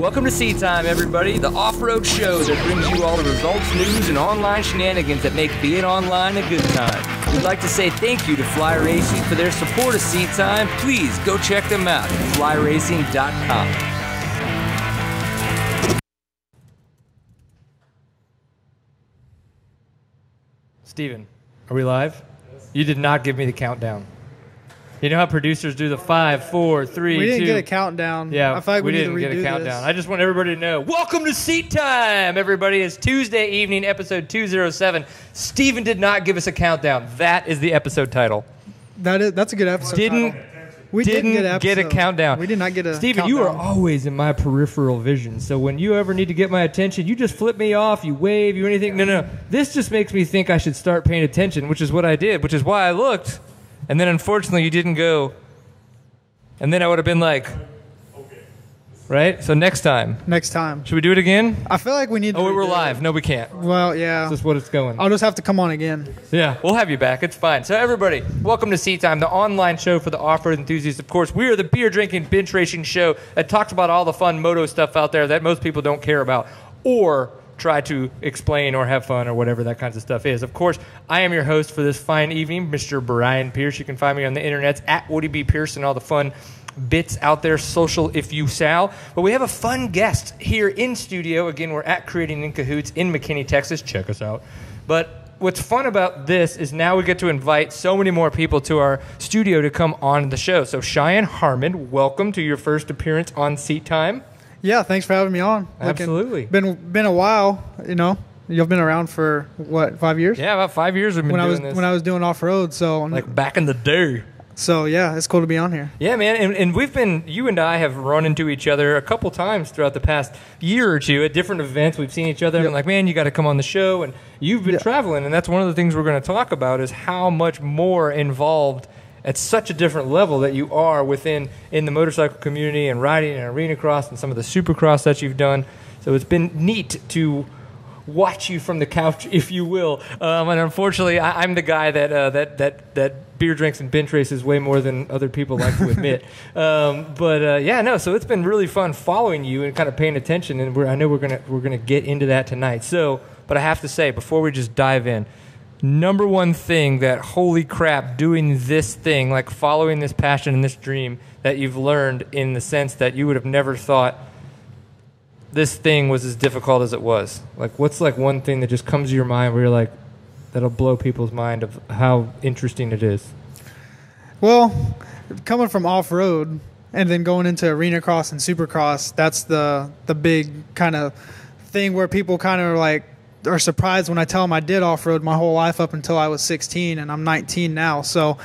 Welcome to Seat Time, everybody, the off-road show that brings you all the results, news, and online shenanigans that make being online a good time. We'd like to say thank you to Fly Racing for their support of Seat Time. Please go check them out at flyracing.com. Steven, are we live? You did not give me the countdown. You know how producers do the five, four, three, We didn't two- get a countdown. Yeah, I feel like we, we, didn't to get a countdown. This. I just want everybody to know. Welcome to Seat Time, everybody. It's Tuesday evening, episode 207. Steven did not give us a countdown. That is the episode title. That is that's a good episode. Didn't title. we didn't did get, get a countdown. We did not get a. Steven, you are always in my peripheral vision. So when you ever need to get my attention, you just flip me off, you wave, you anything. No, no. This just makes me think I should start paying attention, which is what I did, which is why I looked. And then unfortunately, you didn't go. And then I would have been like, okay. right? So next time, next time. should we do it again? I feel like we need. Oh, to Oh, we're redo it. live. No, we can't. Well, yeah. This is what it's going. I'll just have to come on again. Yeah, we'll have you back. It's fine. So, everybody, welcome to Seat Time, the online show for the off-road enthusiasts. Of course, we are the beer drinking, bench racing show that talks about all the fun moto stuff out there that most people don't care about or try to explain or have fun or whatever that kinds of stuff is. Of course, I am your host for this fine evening, Mr. Brian Pierce. You can find me on the internet at Woody B. Pierce and all the fun bits out there, social if you shall. But we have a fun guest here in studio. Again, we're at Creating in Cahoots in McKinney, Texas. Check us out. But what's fun about this is now we get to invite so many more people to our studio to come on the show. So Cheyenne Harmon, welcome to your first appearance on Seat Time. Yeah. Thanks for having me on. Looking- Absolutely. Been been a while. You know, you've been around for what five years? Yeah, about five years we've been When I doing was this. when I was doing off road, so like back in the day. so yeah, it's cool to be on here. Yeah, man, and, and we've been, you and I have run into each other a couple times throughout the past year or two at different events. We've seen each other and Yep. been like, man, you got to come on the show. And you've been Yeah. traveling, and that's one of the things we're going to talk about is how much more involved at such a different level that you are within in the motorcycle community and riding and arena cross and some of the supercross that you've done. So it's been neat to watch you from the couch, if you will. Um, and unfortunately, I, I'm the guy that uh, that that that beer drinks and bench races way more than other people like to admit. um, but uh, yeah, no. So it's been really fun following you and kind of paying attention. And we're, I know we're gonna we're gonna get into that tonight. So, but I have to say before we just dive in. Number one thing that holy crap doing this thing like following this passion and this dream that you've learned in the sense that you would have never thought this thing was as difficult as it was? Like, what's like one thing that just comes to your mind where you're like, that'll blow people's mind of how interesting it is? Well, coming from off road and then going into arena cross and supercross, that's the the big kind of thing where people kind of like are surprised when I tell them I did off road my whole life up until I was 16 and I'm 19 now. So,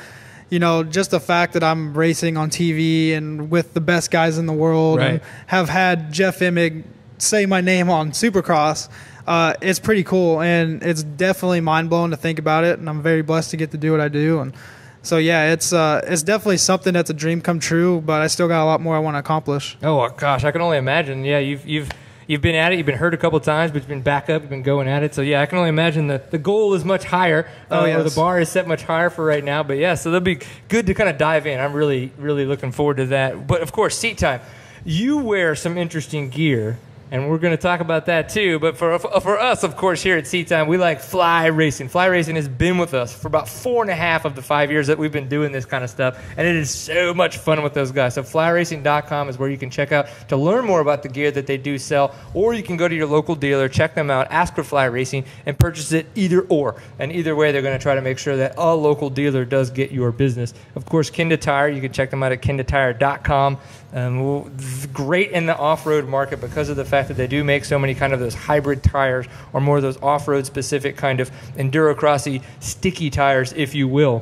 you know, just the fact that I'm racing on TV and with the best guys in the world and have had Jeff Emig say my name on Supercross. Uh, it's pretty cool, and it's definitely mind blowing to think about it. And I'm very blessed to get to do what I do. And so, yeah, it's uh, it's definitely something that's a dream come true. But I still got a lot more I want to accomplish. Oh gosh, I can only imagine. Yeah, you've you've you've been at it. You've been hurt a couple times, but you've been back up. You've been going at it. So yeah, I can only imagine that the goal is much higher. Oh, uh, or yes. the bar is set much higher for right now. But yeah, so that'll be good to kind of dive in. I'm really really looking forward to that. But of course, seat time. You wear some interesting gear. And we're going to talk about that too. But for, for us, of course, here at Seat Time, we like fly racing. Fly racing has been with us for about four and a half of the five years that we've been doing this kind of stuff. And it is so much fun with those guys. So flyracing.com is where you can check out to learn more about the gear that they do sell. Or you can go to your local dealer, check them out, ask for Fly Racing, and purchase it either or. And either way, they're going to try to make sure that a local dealer does get your business. Of course, Kenda Tire, you can check them out at kendatire.com. Um, great in the off-road market because of the fact that they do make so many kind of those hybrid tires or more of those off-road specific kind of endurocrossy sticky tires, if you will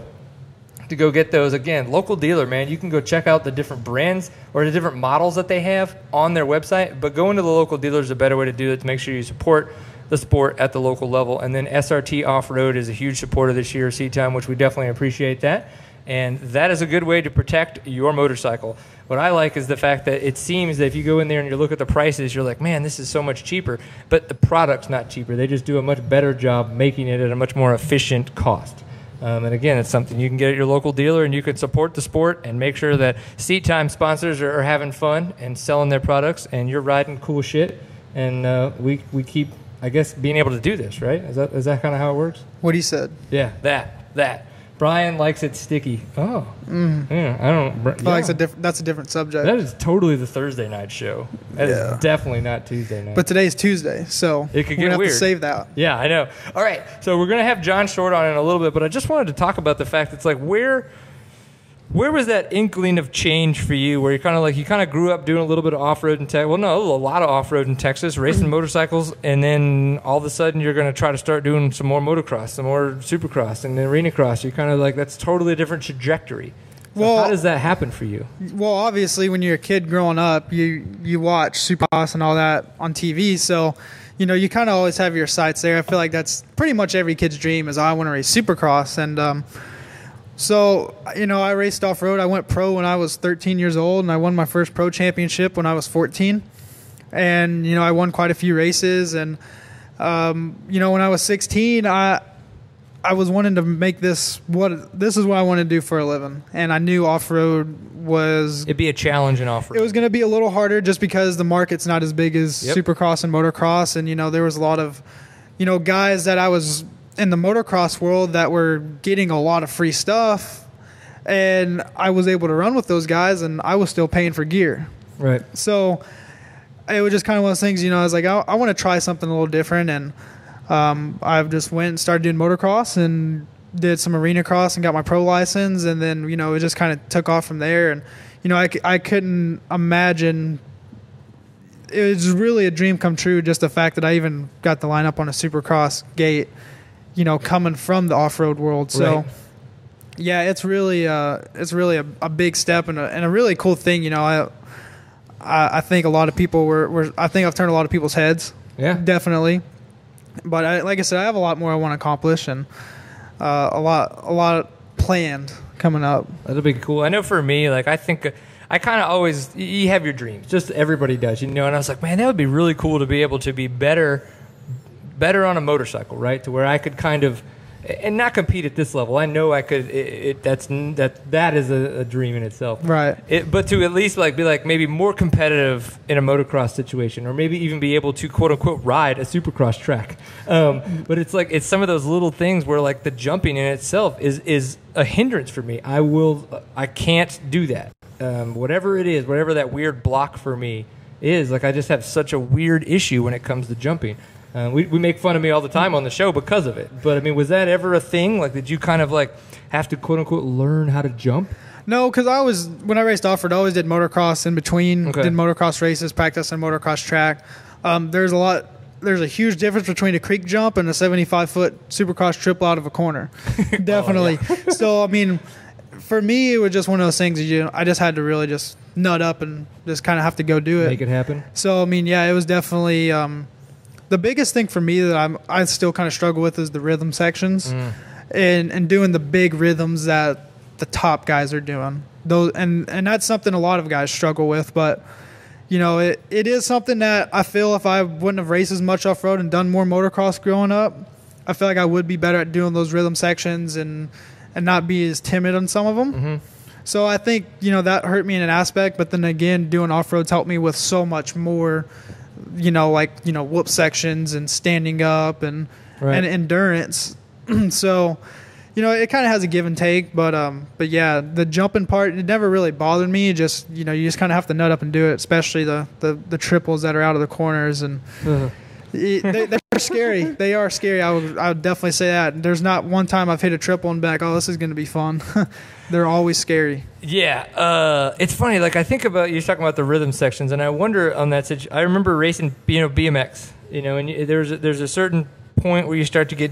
to go get those. Again local dealer man you can go check out the different brands or the different models that they have on their website but going to the local dealer is a better way to do it to make sure you support the sport at the local level. And then srt off-road is a huge supporter this year Seat time which we definitely appreciate that and that is a good way to protect your motorcycle what i like is the fact that it seems that if you go in there and you look at the prices you're like man this is so much cheaper but the product's not cheaper they just do a much better job making it at a much more efficient cost Um, and again, it's something you can get at your local dealer, and you can support the sport and make sure that Seat Time sponsors are, are having fun and selling their products, and you're riding cool shit. And uh, we we keep, I guess, being able to do this, right? Is that is that kind of how it works? What he said. Yeah, that that. Brian likes it sticky. Oh, mm. yeah, I don't. I feel oh, like a diff- that's a different subject. That is totally the Thursday night show. That is Yeah. definitely not Tuesday night. but today's Tuesday, so It could we're get gonna have to save that. yeah, I know. All right, so we're gonna have John Short on in a little bit, but I just wanted to talk about the fact that it's like where, where was that inkling of change for you? Where you kind of like you kind of grew up doing a little bit of off road in Texas. Well, no, a lot of off road in Texas, racing motorcycles, and then all of a sudden you're gonna try to start doing some more motocross, some more supercross, and arena cross. You're kind of like that's totally a different trajectory. So Well- how does that happen for you? Well, obviously, when you're a kid growing up, you you watch Supercross and all that on TV, so you know you kind of always have your sights there. I feel like that's pretty much every kid's dream is I want to race Supercross, and um, so you know I raced off road. I went pro when I was 13 years old, and I won my first pro championship when I was 14. And you know I won quite a few races, and um, you know when I was 16, I I was wanting to make this what this is what I want to do for a living, and I knew off road was It'd be a challenge in off road. it was going to be a little harder just because the market's not as big as Yep. supercross and motocross and you know there was a lot of you know guys that I was in the motocross world that were getting a lot of free stuff and I was able to run with those guys and I was still paying for gear right. so it was just kind of one of those things you know I was like I, I want to try something a little different and um, I've just went and started doing motocross and did some arena cross and got my pro license and then you know it just kind of took off from there and you know I, I couldn't imagine it was really a dream come true just the fact that I even got the line up on a supercross gate you know coming from the off-road world so Right. yeah it's really uh it's really a, a big step and a, and a really cool thing you know I I, I think a lot of people were, were I think I've turned a lot of people's heads Yeah. definitely. But I, like I said, I have a lot more I want to accomplish, and uh, a lot, a lot planned coming up. That'll be cool. I know for me, like I think I kind of always you have your dreams. Just everybody does, you know. And I was like, man, that would be really cool to be able to be better, better on a motorcycle, right? To where I could kind of and not compete at this level. I know I could. It, it, that's that that is a, a dream in itself. Right. It, but to at least like be like maybe more competitive in a motocross situation, or maybe even be able to quote unquote ride a supercross track. Um, but it's like it's some of those little things where like the jumping in itself is is a hindrance for me. I will I can't do that. Um, whatever it is, whatever that weird block for me is, like I just have such a weird issue when it comes to jumping. Uh, we, we make fun of me all the time on the show because of it. But I mean, was that ever a thing? Like, did you kind of like have to quote unquote learn how to jump? No, because I was when I raced off road, I always did motocross in between. Okay. Did motocross races, practice on motocross track. Um, there's a lot. There's a huge difference between a creek jump and a 75 foot supercross triple out of a corner. Definitely. So I mean, for me, it was just one of those things. that You, I just had to really just nut up and just kind of have to go do it. Make it happen. So I mean, yeah, it was definitely um, the biggest thing for me that I'm I still kind of struggle with is the rhythm sections, mm. and and doing the big rhythms that the top guys are doing. Those and and that's something a lot of guys struggle with, but. You know, it, it is something that I feel if I wouldn't have raced as much off road and done more motocross growing up, I feel like I would be better at doing those rhythm sections and and not be as timid on some of them. Mm-hmm. So I think you know that hurt me in an aspect, but then again, doing off roads helped me with so much more. You know, like you know, whoop sections and standing up and Right. and endurance. so, you know, it kind of has a give and take, but um, but yeah, the jumping part it never really bothered me. It just you know, you just kind of have to nut up and do it, especially the the, the triples that are out of the corners and. it- they, they're scary. They are scary. I would, I would definitely say that. There's not one time I've hit a triple and back. Oh, this is going to be fun. they're always scary. Yeah, uh, it's funny. Like I think about you're talking about the rhythm sections, and I wonder on that. Situ- I remember racing, you know, BMX. You know, and you, there's a, there's a certain point where you start to get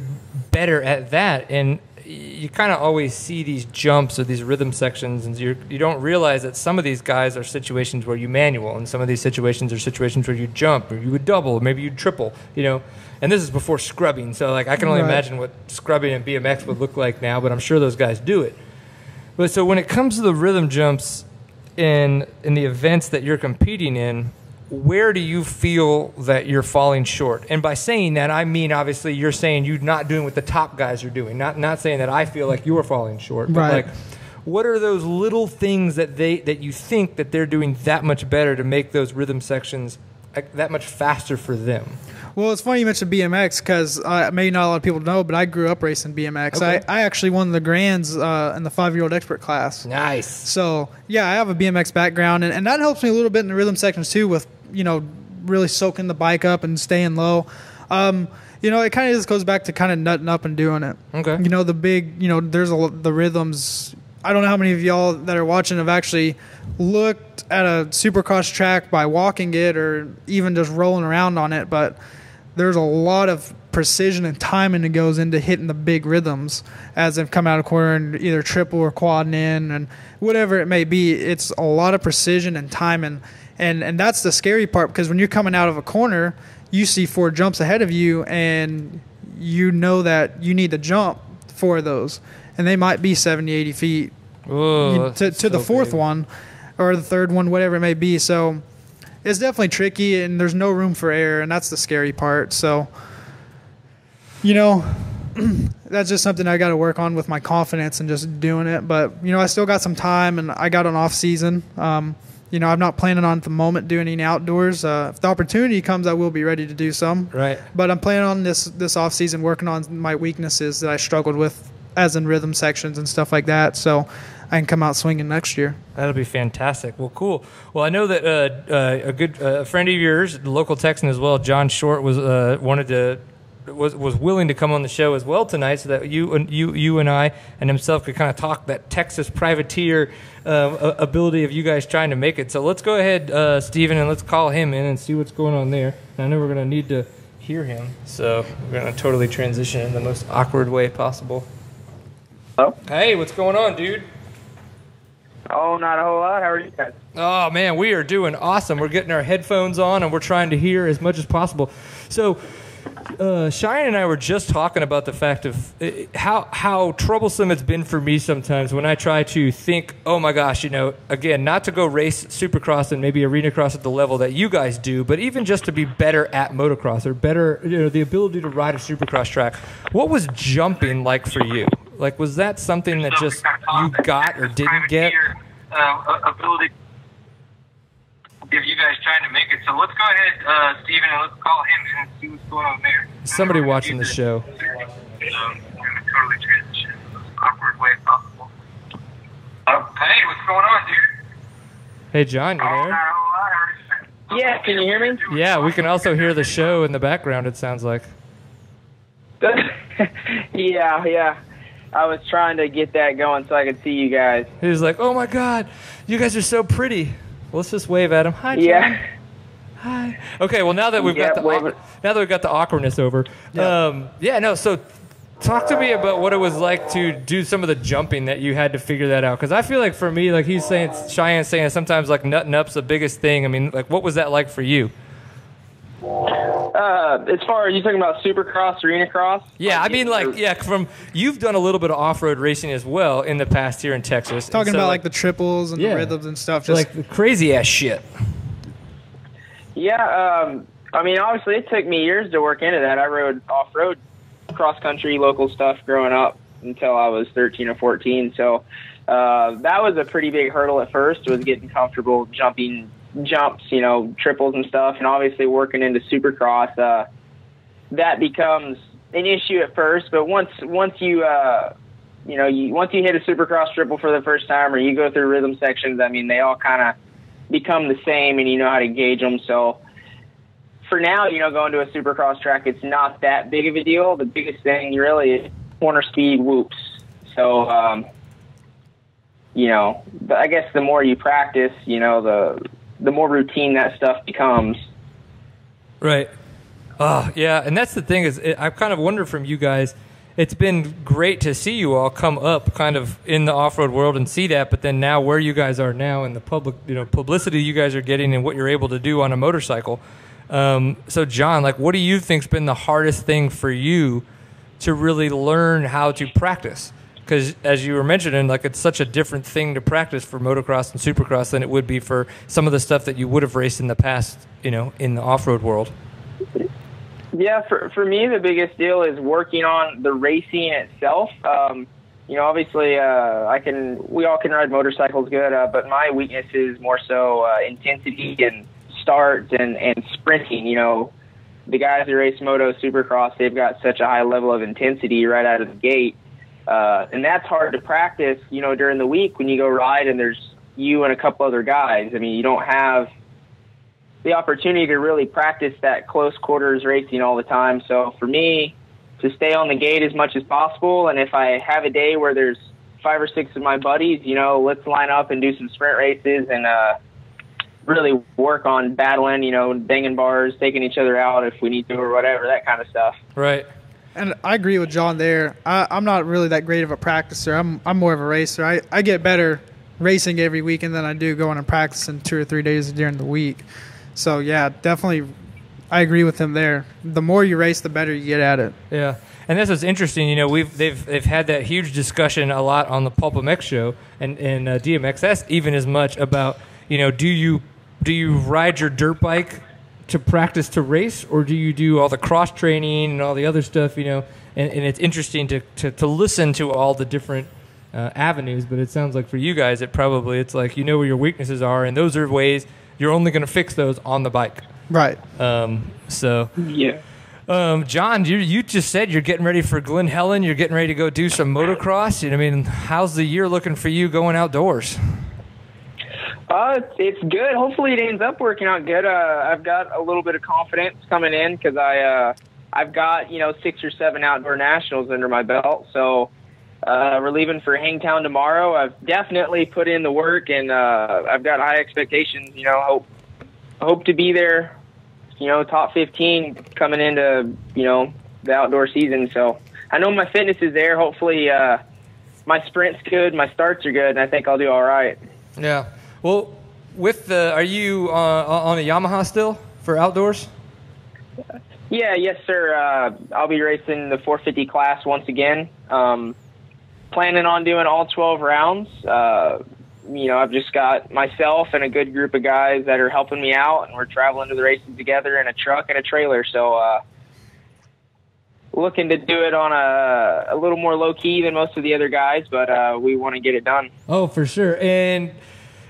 better at that, and you kind of always see these jumps or these rhythm sections, and you you don't realize that some of these guys are situations where you manual, and some of these situations are situations where you jump or you would double, or maybe you triple. You know, and this is before scrubbing, so like I can only Right. imagine what scrubbing and BMX would look like now, but I'm sure those guys do it. But so when it comes to the rhythm jumps in in the events that you're competing in, where do you feel that you're falling short? And by saying that, I mean obviously you're saying you're not doing what the top guys are doing. Not not saying that I feel like you're falling short. But Right. like, what are those little things that they that you think that they're doing that much better to make those rhythm sections that much faster for them? Well, it's funny you mentioned BMX because uh, maybe not a lot of people know, but I grew up racing BMX. Okay. I, I actually won the grands uh, in the five year old expert class. Nice. So yeah, I have a BMX background, and, and that helps me a little bit in the rhythm sections too, with you know really soaking the bike up and staying low. Um, you know, it kind of just goes back to kind of nutting up and doing it. Okay. You know, the big, you know, there's a the rhythms. I don't know how many of y'all that are watching have actually looked at a supercross track by walking it or even just rolling around on it, but there's a lot of precision and timing that goes into hitting the big rhythms as they've come out of corner and either triple or quad in and whatever it may be. It's a lot of precision and timing, and and that's the scary part because when you're coming out of a corner, you see four jumps ahead of you, and you know that you need to jump for those, and they might be 70, 80 feet Whoa, you- to, to the fourth big. one or the third one, whatever it may be. So it's definitely tricky, and there's no room for error, and that's the scary part. So, you know, that's just something I got to work on with my confidence and just doing it. But you know, I still got some time, and I got an off season. Um, you know, I'm not planning on at the moment doing any outdoors. Uh, if the opportunity comes, I will be ready to do some. Right. But I'm planning on this this off season working on my weaknesses that I struggled with, as in rhythm sections and stuff like that. So I can come out swinging next year. That'll be fantastic. Well, cool. Well, I know that uh, uh, a good uh, friend of yours, the local Texan as well, John Short, was uh, wanted to was was willing to come on the show as well tonight, so that you and you you and I and himself could kind of talk that Texas privateer a- ability of you guys trying to make it. So let's go ahead, uh, Stephen, and let's call him in and see what's going on there. And I know we're going to need to hear him, so we're going to totally transition in the most awkward way possible. Hello? Hey, what's going on, dude? Oh, not a whole lot. How are you guys? Oh man, we are doing awesome. We're getting our headphones on and we're trying to hear as much as possible. So, uh, Cheyenne and I were just talking about the fact of uh, how how troublesome it's been for me sometimes when I try to think, oh my gosh, you know, again, not to go race supercross and maybe arena cross at the level that you guys do, but even just to be better at motocross or better, you know, the ability to ride a supercross track. What was jumping like for you? Like, was that something that just you got or didn't get? Uh, ability. If you guys trying to make it, so let's go ahead, uh, Steven, and let's call him and see what's going on there. Somebody watching the show. Um, totally transition in the most awkward way possible. Uh, hey, what's going on, dude? Hey, John, you there? not a whole lot. How are you? Yeah, can you hear me? Yeah, we can also hear the show in the background, it sounds like. yeah, yeah. I was trying to get that going so I could see you guys. He was like, oh my God, you guys are so pretty. Well, let's just wave at him. Hi, John. Yeah. Hi. Okay, well, now that we've Yeah, got the now that we've got the awkwardness over, yeah. Um, yeah, no. So, talk to me about what it was like to do some of the jumping that you had to figure that out. Because I feel like for me, like he's saying, Cheyenne's saying, sometimes like nutting up's the biggest thing. I mean, like, what was that like for you? Uh, as far as you talking about Supercross, Arena Cross? Yeah, I mean, like, yeah, from you've done a little bit of off-road racing as well in the past here in Texas. Talking so, about like the triples and Yeah. the rhythms and stuff. Just like the crazy ass shit. Yeah, um, I mean, obviously, it took me years to work into that. I rode off road, cross country, local stuff growing up until I was 13 or 14. So uh, that was a pretty big hurdle at first, was getting comfortable jumping jumps, you know, triples and stuff. And obviously, working into supercross, uh, that becomes an issue at first. But once once you uh, you know, you once you hit a supercross triple for the first time, or you go through rhythm sections, I mean, they all kind of become the same, and you know how to gauge them. So for now, you know, going to a supercross track, it's not that big of a deal. The biggest thing really is corner speed whoops. So, um, you know, but I guess the more you practice, you know, the the more routine that stuff becomes. Right. Oh, yeah, and that's the thing is, it, I kind of wonder from you guys. It's been great to see you all come up, kind of in the off-road world, and see that. But then now, where you guys are now, and the public, you know, publicity you guys are getting, and what you're able to do on a motorcycle. Um, so, John, like, what do you think's been the hardest thing for you to really learn how to practice? Because as you were mentioning, like, it's such a different thing to practice for motocross and supercross than it would be for some of the stuff that you would have raced in the past you know, in the off road world? Yeah, for for me, the biggest deal is working on the racing itself. Um, you know, obviously, uh, I can. We all can ride motorcycles good, uh, but my weakness is more so uh, intensity and start and and sprinting. You know, the guys who race moto supercross, they've got such a high level of intensity right out of the gate, uh, and that's hard to practice. You know, during the week when you go ride and there's you and a couple other guys. I mean, you don't have the opportunity to really practice that close quarters racing all the time. So for me, to stay on the gate as much as possible, and if I have a day where there's five or six of my buddies, you know, let's line up and do some sprint races and uh, really work on battling, you know, banging bars, taking each other out if we need to or whatever, that kind of stuff. Right. And I agree with John there. I, I'm not really that great of a practicer. I'm I'm more of a racer. I, I get better racing every weekend than I do going and practicing two or three days during the week. So yeah, definitely, I agree with him there. The more you race, the better you get at it. Yeah, and this is interesting. You know, we've they've they've had that huge discussion a lot on the Pulp MX show and and uh, DMXS even as much about you know do you do you ride your dirt bike to practice to race or do you do all the cross training and all the other stuff? You know, and, and it's interesting to, to to listen to all the different. Uh, avenues, but it sounds like for you guys, it probably it's like you know where your weaknesses are, and those are ways you're only going to fix those on the bike. Right. Um, so, Yeah. um, John, you you just said you're getting ready for Glen Helen. You're getting ready to go do some motocross. You know, I mean, how's the year looking for you going outdoors? Uh, it's, it's good. Hopefully, it ends up working out good. Uh, I've got a little bit of confidence coming in because I uh, I've got you know six or seven outdoor nationals under my belt. So uh, we're leaving for Hangtown tomorrow. I've definitely put in the work, and uh, I've got high expectations. You know, hope hope to be there. You know, top fifteen coming into you know the outdoor season. So I know my fitness is there. Hopefully, uh, my sprint's good, my starts are good, and I think I'll do all right. Yeah. Well, with the, are you uh, on a Yamaha still for outdoors? Yeah, yes, sir. Uh, I'll be racing the 450 class once again. Um, planning on doing all 12 rounds. Uh, you know, I've just got myself and a good group of guys that are helping me out, and we're traveling to the races together in a truck and a trailer. So, uh, looking to do it on a, a little more low key than most of the other guys, but uh, we want to get it done. Oh, for sure. And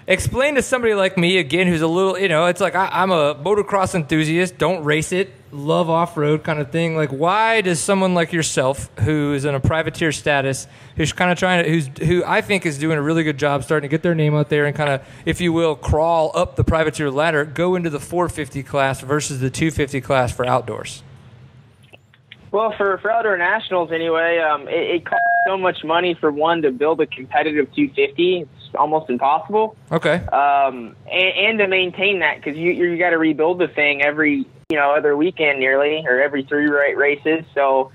explain to somebody like me again, who's a little, you know, it's like I, I'm a motocross enthusiast, don't race it, love off road kind of thing. Like, why does someone like yourself, who is in a privateer status, who's kind of trying to, who's who I think is doing a really good job starting to get their name out there and kind of, if you will, crawl up the privateer ladder, go into the 450 class versus the 250 class for outdoors? Well, for, for outdoor nationals anyway, um, it, it costs so much money for one to build a competitive 250. Almost impossible. Okay. Um, and, and to maintain that because you you got to rebuild the thing every you know other weekend nearly or every three ra- races. So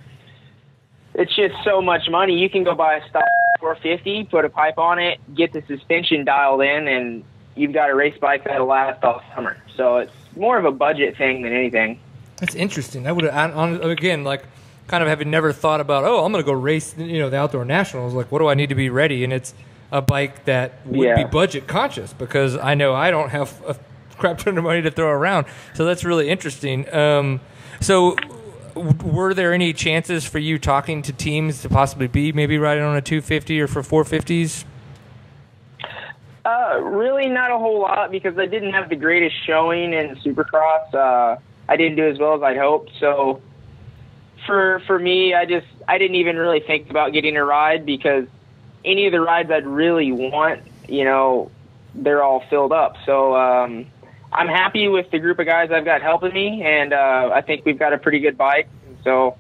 it's just so much money. You can go buy a stock 450, put a pipe on it, get the suspension dialed in, and you've got a race bike that'll last all summer. So it's more of a budget thing than anything. That's interesting. I would have on again like kind of having never thought about oh I'm going to go race you know the outdoor nationals like what do I need to be ready and it's a bike that would be budget conscious because I know I don't have a crap ton of money to throw around so that's really interesting. Um, so w- were there any chances for you talking to teams to possibly be maybe riding on a 250 or for 450s? Uh, really not a whole lot because I didn't have the greatest showing in Supercross. Uh, I didn't do as well as I'd hoped. So for for me, I just I didn't even really think about getting a ride because any of the rides I'd really want, you know, they're all filled up. So um, I'm happy with the group of guys I've got helping me, and uh, I think we've got a pretty good bike. So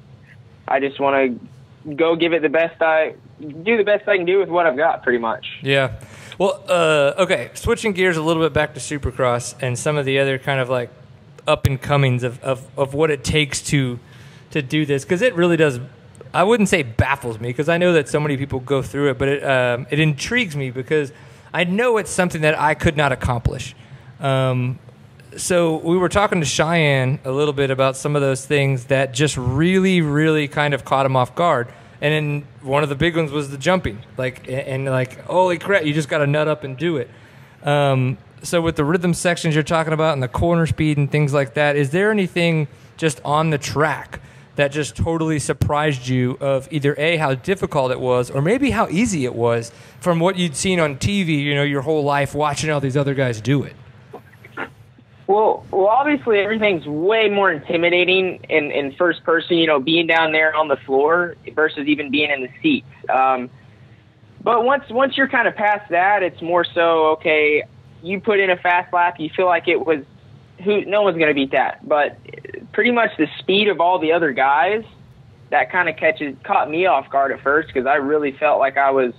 I just want to go give it the best I do the best I can do with what I've got, pretty much. Yeah. Well, uh, okay. Switching gears a little bit back to Supercross and some of the other kind of like up and comings of, of, of what it takes to to do this because it really does. I wouldn't say baffles me because I know that so many people go through it, but it um, it intrigues me because I know it's something that I could not accomplish. Um, so we were talking to Cheyenne a little bit about some of those things that just really, really kind of caught him off guard. And then one of the big ones was the jumping, like and, like holy crap, you just got to nut up and do it. Um, so with the rhythm sections you're talking about and the corner speed and things like that, is there anything just on the track that just totally surprised you of either a how difficult it was or maybe how easy it was from what you'd seen on TV, you know, your whole life watching all these other guys do it? Well, well, obviously everything's way more intimidating in, in first person. You know, being down there on the floor versus even being in the seats. Um, but once once you're kind of past that, it's more so okay. You put in a fast lap, you feel like it was who no one's going to beat that. But pretty much the speed of all the other guys that kind of catches caught me off guard at first because I really felt like I was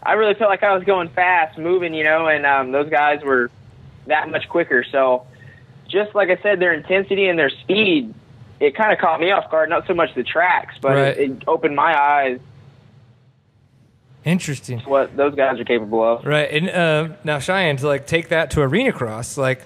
I really felt like I was going fast, moving, you know, and um, those guys were that much quicker. So just like I said, their intensity and their speed, it kind of caught me off guard. Not so much the tracks, but Right. it, it opened my eyes Interesting. what those guys are capable of. Right. And uh, now, Cheyenne, to like take that to arena cross, like,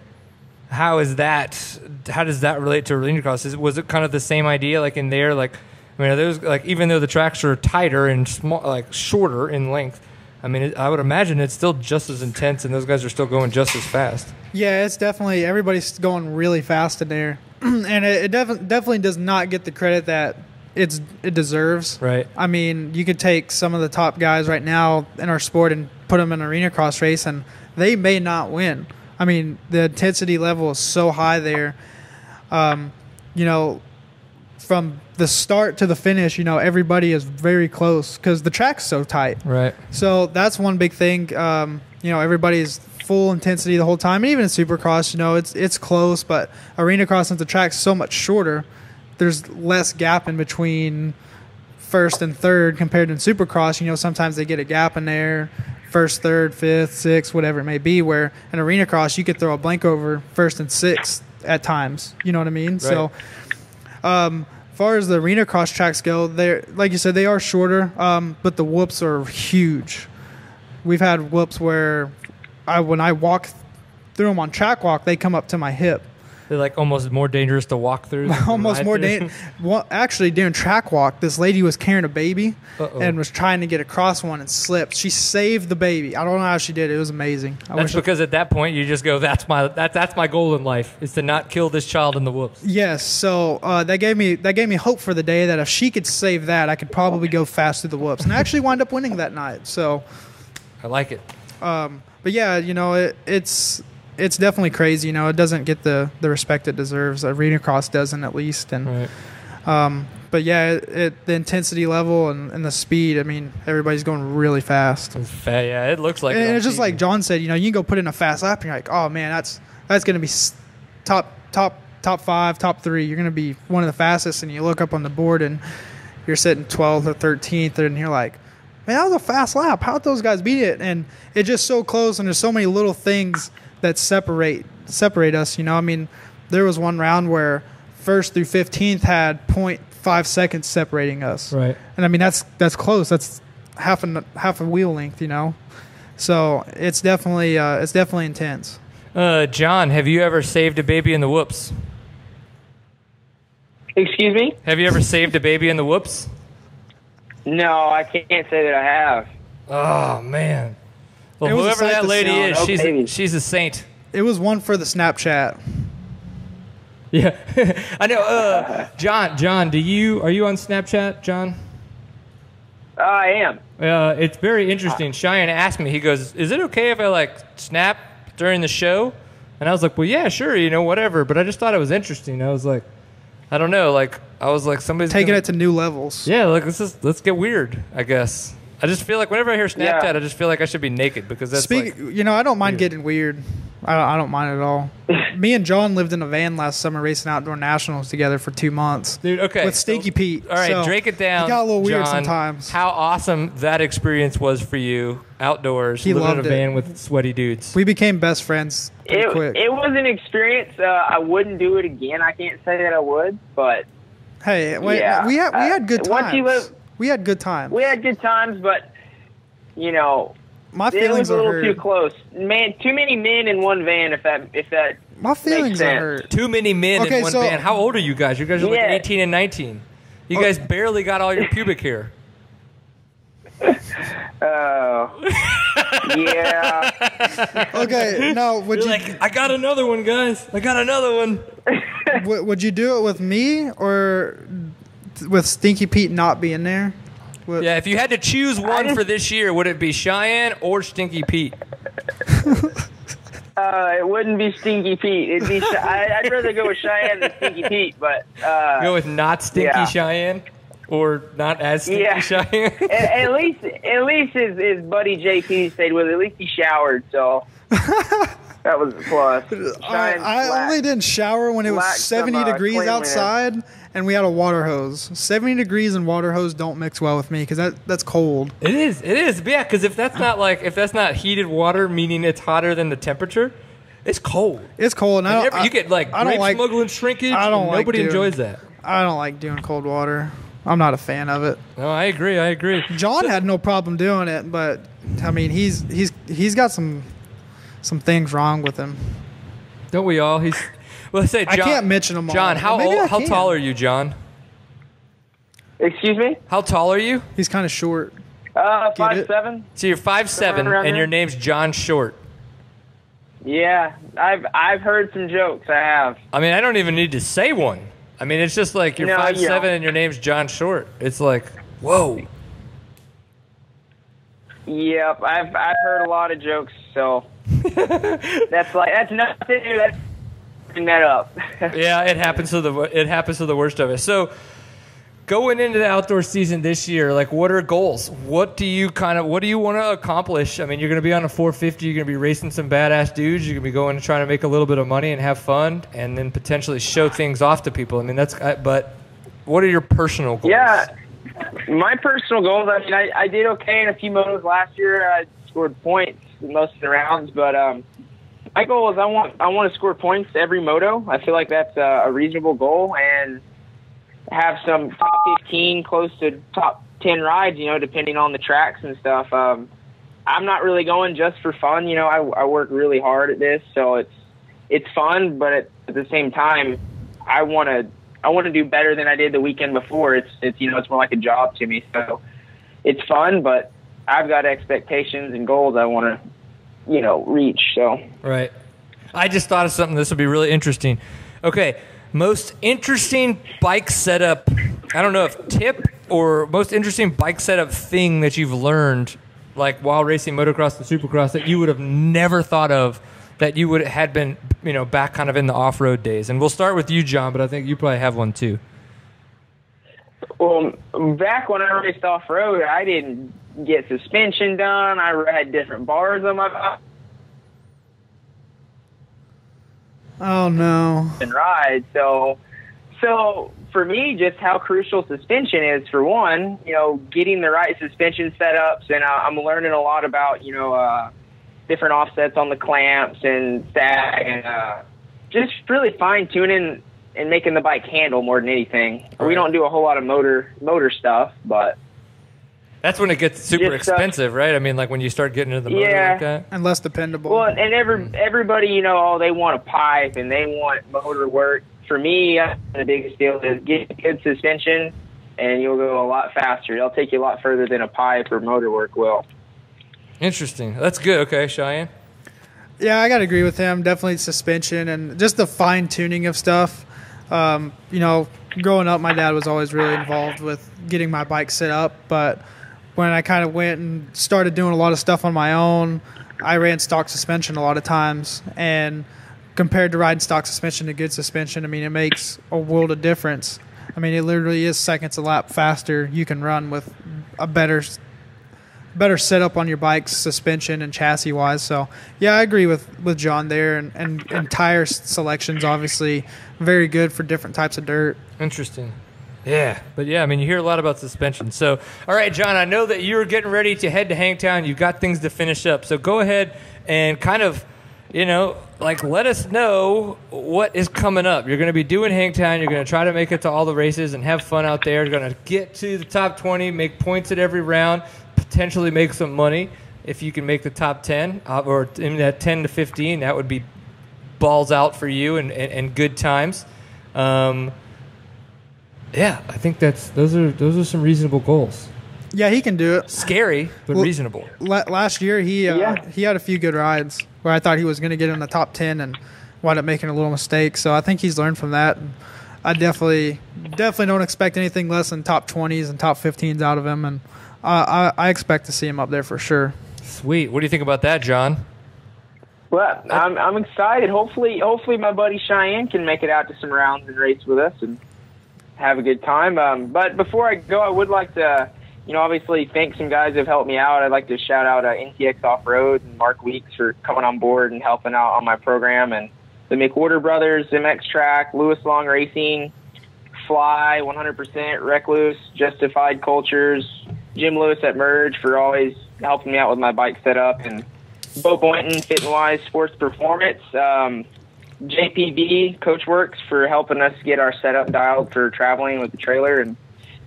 how is that? How does that relate to arena cross? Is, was it kind of the same idea, like in there? Like, I mean, are those like even though the tracks are tighter and small, like shorter in length, I mean, it, I would imagine it's still just as intense, and those guys are still going just as fast. Yeah, it's definitely everybody's going really fast in there, and it, it def- definitely does not get the credit that it's it deserves. Right. I mean, you could take some of the top guys right now in our sport and put them in an arena cross race, and they may not win. I mean, the intensity level is so high there. Um, you know, from the start to the finish, you know, everybody is very close because the track's so tight. Right. So that's one big thing. Um, you know, everybody's full intensity the whole time. And even in Supercross, you know, it's it's close, but arena cross since the track's so much shorter, there's less gap in between first and third compared to Supercross. You know, sometimes they get a gap in there, first, third, fifth, sixth, whatever it may be. Where an arena cross, you could throw a blank over first and sixth at times. You know what I mean? So um, far as the arena cross tracks go, they're like you said, they are shorter, um, but the whoops are huge. We've had whoops where I when I walk through them on track walk, they come up to my hip. They're like almost more dangerous to walk through. Almost more dangerous. well, actually, during track walk, this lady was carrying a baby Uh-oh. and was trying to get across one and slipped. She saved the baby. I don't know how she did it. It was amazing. I That's because at that point you just go, "That's my that's that's my goal in life is to not kill this child in the whoops." Yes, so uh, that gave me that gave me hope for the day that if she could save that, I could probably go fast through the whoops, and I actually wind up winning that night. So, I like it. um, but yeah, you know, it, it's it's definitely crazy. You know, it doesn't get the the respect it deserves. Arena cross doesn't at least, and Right. um, but yeah, it, it, the intensity level and, and the speed. I mean, everybody's going really fast. Fa- yeah, it looks like. and it's just like John said, you know, you can go put in a fast lap, and you're like, oh man, that's that's gonna be top top top five, top three. You're gonna be one of the fastest, and you look up on the board, and you're sitting 12th or 13th, and you're like, man, that was a fast lap. How'd those guys beat it? And it's just so close, and there's so many little things that separate separate us. You know, I mean, there was one round where first through 15th had 0.5 seconds separating us right. and I mean that's that's close. That's half a half a wheel length, you know. So it's definitely uh, it's definitely intense. Uh, John, have you ever saved a baby in the whoops? Excuse me? Have you ever saved a baby in the whoops? No, I can't say that I have. Oh man. Well, It was a whoever that lady is, No she's a, she's a saint. It was one for the Snapchat. Yeah, I know. Uh, John, John, do you are you on Snapchat, John? Uh, I am. Uh, it's very interesting. Cheyenne asked me. He goes, "Is it okay if I like snap during the show?" And I was like, "Well, yeah, sure, you know, whatever." But I just thought it was interesting. I was like, I don't know, like I was like somebody's Taking gonna- it to new levels. Yeah, like let's just let's get weird. I guess. I just feel like whenever I hear Snapchat, Yeah. I just feel like I should be naked because that's Speak, like you know, I don't mind getting weird. I don't, I don't mind at all. Me and John lived in a van last summer racing outdoor nationals together for two months. Dude, okay. With Stinky so- Pete. All right, So, break it down. It got a little weird John. sometimes. How awesome that experience was for you outdoors, He living in a loved it. van with sweaty dudes. we became best friends It, quick. it was an experience. Uh, I wouldn't do it again. I can't say that I would, but hey, wait, yeah, we had we uh, had good once times. you live- we had good times. we had good times. But you know, My it feelings was a are little hurt. too close. Man, too many men in one van. If that, if that, My feelings are sense. hurt. Too many men Okay, in one so- van. How old are you guys? You guys are like Yeah. 18 and 19. You guys barely got all your pubic hair. Oh, yeah. Okay, now would You're you like, I got another one, guys. I got another one. w- would you do it with me or with Stinky Pete not being there? With- Yeah, if you had to choose one for this year, would it be Cheyenne or Stinky Pete? Uh, it wouldn't be Stinky Pete. It'd be. Ch- I, I'd rather go with Cheyenne than Stinky Pete, but uh, Go with not Stinky yeah. Cheyenne or not as Stinky Yeah. Cheyenne? at, at least, at least his, his buddy JP stayed with. it. At least he showered, so that was a plus. I, Cheyenne's I flat. only didn't shower when it was lack some, 70 uh, degrees cleanliness. outside and we had a water hose. 70 degrees and water hose don't mix well with me because that, that's cold. It is. It is. Yeah, because if that's not like if that's not heated water, meaning it's hotter than the temperature, it's cold. It's cold. And I And don't, every- you get like I don't like smuggling shrinkage. I don't like Nobody doing- enjoys that. I don't like doing cold water. I'm not a fan of it. No, I agree. I agree. John had no problem doing it, but I mean he's he's he's got some some things wrong with him. Don't we all? He's. Well, let's say John. I can't mention them all. John, how Maybe I old? How can. tall are you, John? Excuse me. How tall are you? He's kind of short. Uh, Get five it? seven. So you're five seven, around and there. your name's John Short. Yeah, I've I've heard some jokes. I have. I mean, I don't even need to say one. I mean, it's just like you're No, five you seven don't. and your name's John Short. It's like, whoa. Yep, I've I've heard a lot of jokes. So that's like that's nothing new. That's bring that up. Yeah, it happens to the it happens to the worst of us. So going into the outdoor season this year, like what are goals? What do you kind of what do you want to accomplish? I mean, you're going to be on a 450, you're going to be racing some badass dudes, you're going to be going to try to make a little bit of money and have fun and then potentially show things off to people. I mean, that's but what are your personal goals? Yeah, my personal goals. I mean, I, I did okay in a few motos last year. I scored points in most of the rounds, but um, my goal is I want I want to score points every moto. I feel like that's a, a reasonable goal and have some top fifteen, close to top ten rides. You know, depending on the tracks and stuff. Um, I'm not really going just for fun. You know, I, I work really hard at this, so it's it's fun, but at, at the same time, I want to I want to do better than I did the weekend before. It's it's you know it's more like a job to me. So it's fun, but I've got expectations and goals I want to you know reach. So Right. I just thought of something. This would be really interesting. Okay, most interesting bike setup. I don't know if tip or most interesting bike setup thing that you've learned, like while racing motocross and supercross, that you would have never thought of, that you would had been, you know, back kind of in the off road days. And we'll start with you, John, but I think you probably have one too. well, back when I raced off road, I didn't get suspension done. I had different bars on my bike Oh no. and ride. So, so for me, just how crucial suspension is for one, you know, getting the right suspension setups, and I, I'm learning a lot about you know uh, different offsets on the clamps and sag, and uh, just really fine tuning and making the bike handle more than anything. We don't do a whole lot of motor motor stuff, but That's when it gets super Just, uh, expensive, right? I mean, like when you start getting into the motor Yeah. like that. And less dependable. Well, and every everybody, you know, oh, they want a pipe and they want motor work. For me, the biggest deal is get good suspension, and you'll go a lot faster. It'll take you a lot further than a pipe or motor work will. Interesting. That's good. Okay, Cheyenne. Yeah, I got to agree with him. Definitely suspension and just the fine tuning of stuff. Um, you know, growing up, my dad was always really involved with getting my bike set up. But when I kind of went and started doing a lot of stuff on my own, I ran stock suspension a lot of times. And compared to riding stock suspension to good suspension, I mean, it makes a world of difference. I mean, it literally is seconds a lap faster. You can run with a better better setup on your bike's suspension and chassis wise. So yeah, I agree with, with John there and, and, and tire selections obviously very good for different types of dirt. Interesting. Yeah, but yeah, I mean, you hear a lot about suspension. So, all right, John, I know that you're getting ready to head to Hangtown. You've got things to finish up. So go ahead and kind of, you know, like let us know what is coming up. You're going to be doing Hangtown. You're going to try to make it to all the races and have fun out there. You're going to get to the top 20, make points at every round, potentially make some money if you can make the top 10 uh, or in that 10 to 15. That would be balls out for you and, and, and good times. Um, yeah, I think that's those are those are some reasonable goals. Yeah, he can do it. Scary, but Well- reasonable. La- last year he uh, Yeah. he had a few good rides where I thought he was going to get in the top ten and wound up making a little mistake. So I think he's learned from that. I definitely definitely don't expect anything less than top twenties and top fifteens out of him, and I, I I expect to see him up there for sure. Sweet. What do you think about that, John? Well, I'm I'm excited. Hopefully, hopefully my buddy Cheyenne can make it out to some rounds and race with us and have a good time. Um, but before I go, I would like to, you know, obviously thank some guys who've helped me out. I'd like to shout out uh, NTX Off Road and Mark Weeks for coming on board and helping out on my program, and the McWhorter Brothers, MX Track, Lewis Long Racing, Fly, 100%, Recluse, Justified Cultures, Jim Lewis at Merge for always helping me out with my bike setup, and Bo Boynton, Fit and Wise Sports Performance, um, JPB Coach Works for helping us get our setup dialed for traveling with the trailer, and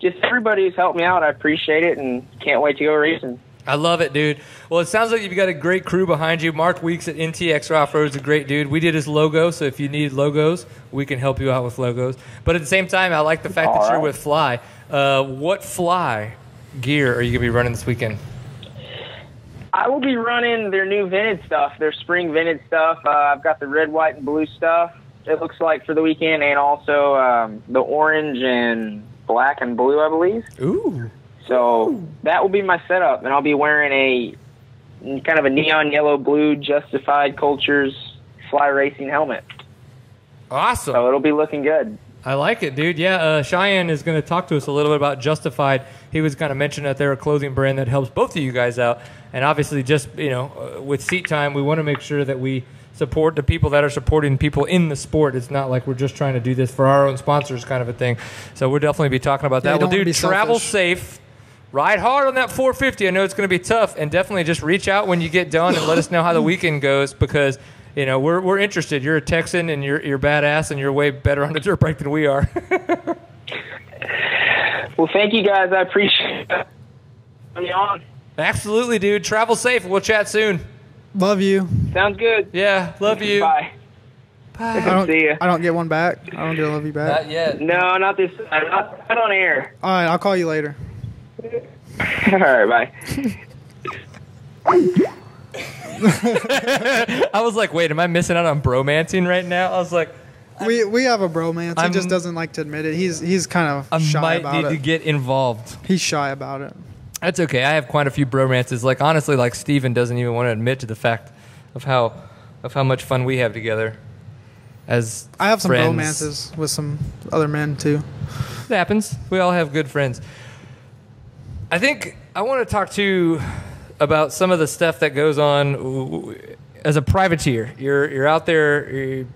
just everybody who's helped me out. I appreciate it, and can't wait to go racing. I love it, dude. Well, it sounds like you've got a great crew behind you. Mark Weeks at NTX Off Road is a great dude. We did his logo, so if you need logos, we can help you out with logos. But at the same time, I like the fact All that you're with Fly. Uh, what Fly gear are you going to be running this weekend? I will be running their new vintage stuff, their spring vintage stuff. Uh, I've got the red, white, and blue stuff. It looks like for the weekend, and also um, the orange and black and blue, I believe. Ooh. So that will be my setup, and I'll be wearing a kind of a neon yellow blue Justified Cultures Fly Racing helmet. Awesome. So it'll be looking good. I like it, dude. Yeah, uh, Cheyenne is going to talk to us a little bit about Justified. He was kind of mentioning that they're a clothing brand that helps both of you guys out, and obviously, just you know, uh, with seat time, we want to make sure that we support the people that are supporting people in the sport. It's not like we're just trying to do this for our own sponsors, kind of a thing. So we'll definitely be talking about Yeah, that. you Well, dude, travel selfish. safe. Ride hard on that 450. I know it's going to be tough, and definitely just reach out when you get done and let us know how the weekend goes because you know we're, we're interested. You're a Texan and you're you're badass and you're way better on the dirt bike than we are. Well, thank you guys. I appreciate it. Put on. Absolutely, dude. Travel safe. We'll chat soon. Love you. Sounds good. Yeah, love you. Bye. I don't See ya. I don't get one back. I don't get a love you back. Not yet. No, not this. Not, not on air. All right, I'll call you later. All right, bye. I was like, wait, am I missing out on bromancing right now? I was like, We we have a bromance. He I'm- just doesn't like to admit it. He's he's kind of I shy might about need it. to get involved. he's shy about it. That's okay. I have quite a few bromances. Like honestly, like Steven doesn't even want to admit to the fact of how of how much fun we have together. As I have some friends. romances with some other men too. It happens. We all have good friends. I think I want to talk to about some of the stuff that goes on as a privateer. You're you're out there you're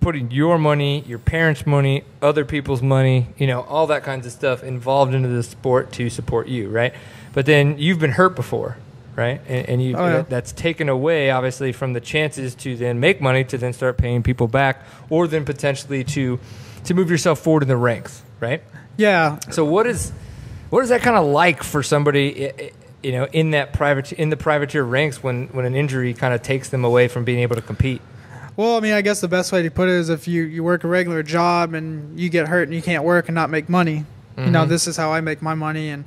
putting your money, your parents' money, other people's money, you know, all that kinds of stuff involved into the sport to support you, right? But then you've been hurt before, right? And, and you Oh, yeah. that's taken away obviously from the chances to then make money to then start paying people back, or then potentially to to move yourself forward in the ranks, right? Yeah, So what is what is that kind of like for somebody, you know, in that private in the privateer ranks when when an injury kind of takes them away from being able to compete? Well, I mean, I guess the best way to put it is if you, you work a regular job and you get hurt and you can't work and not make money. You know, this is how I make my money. And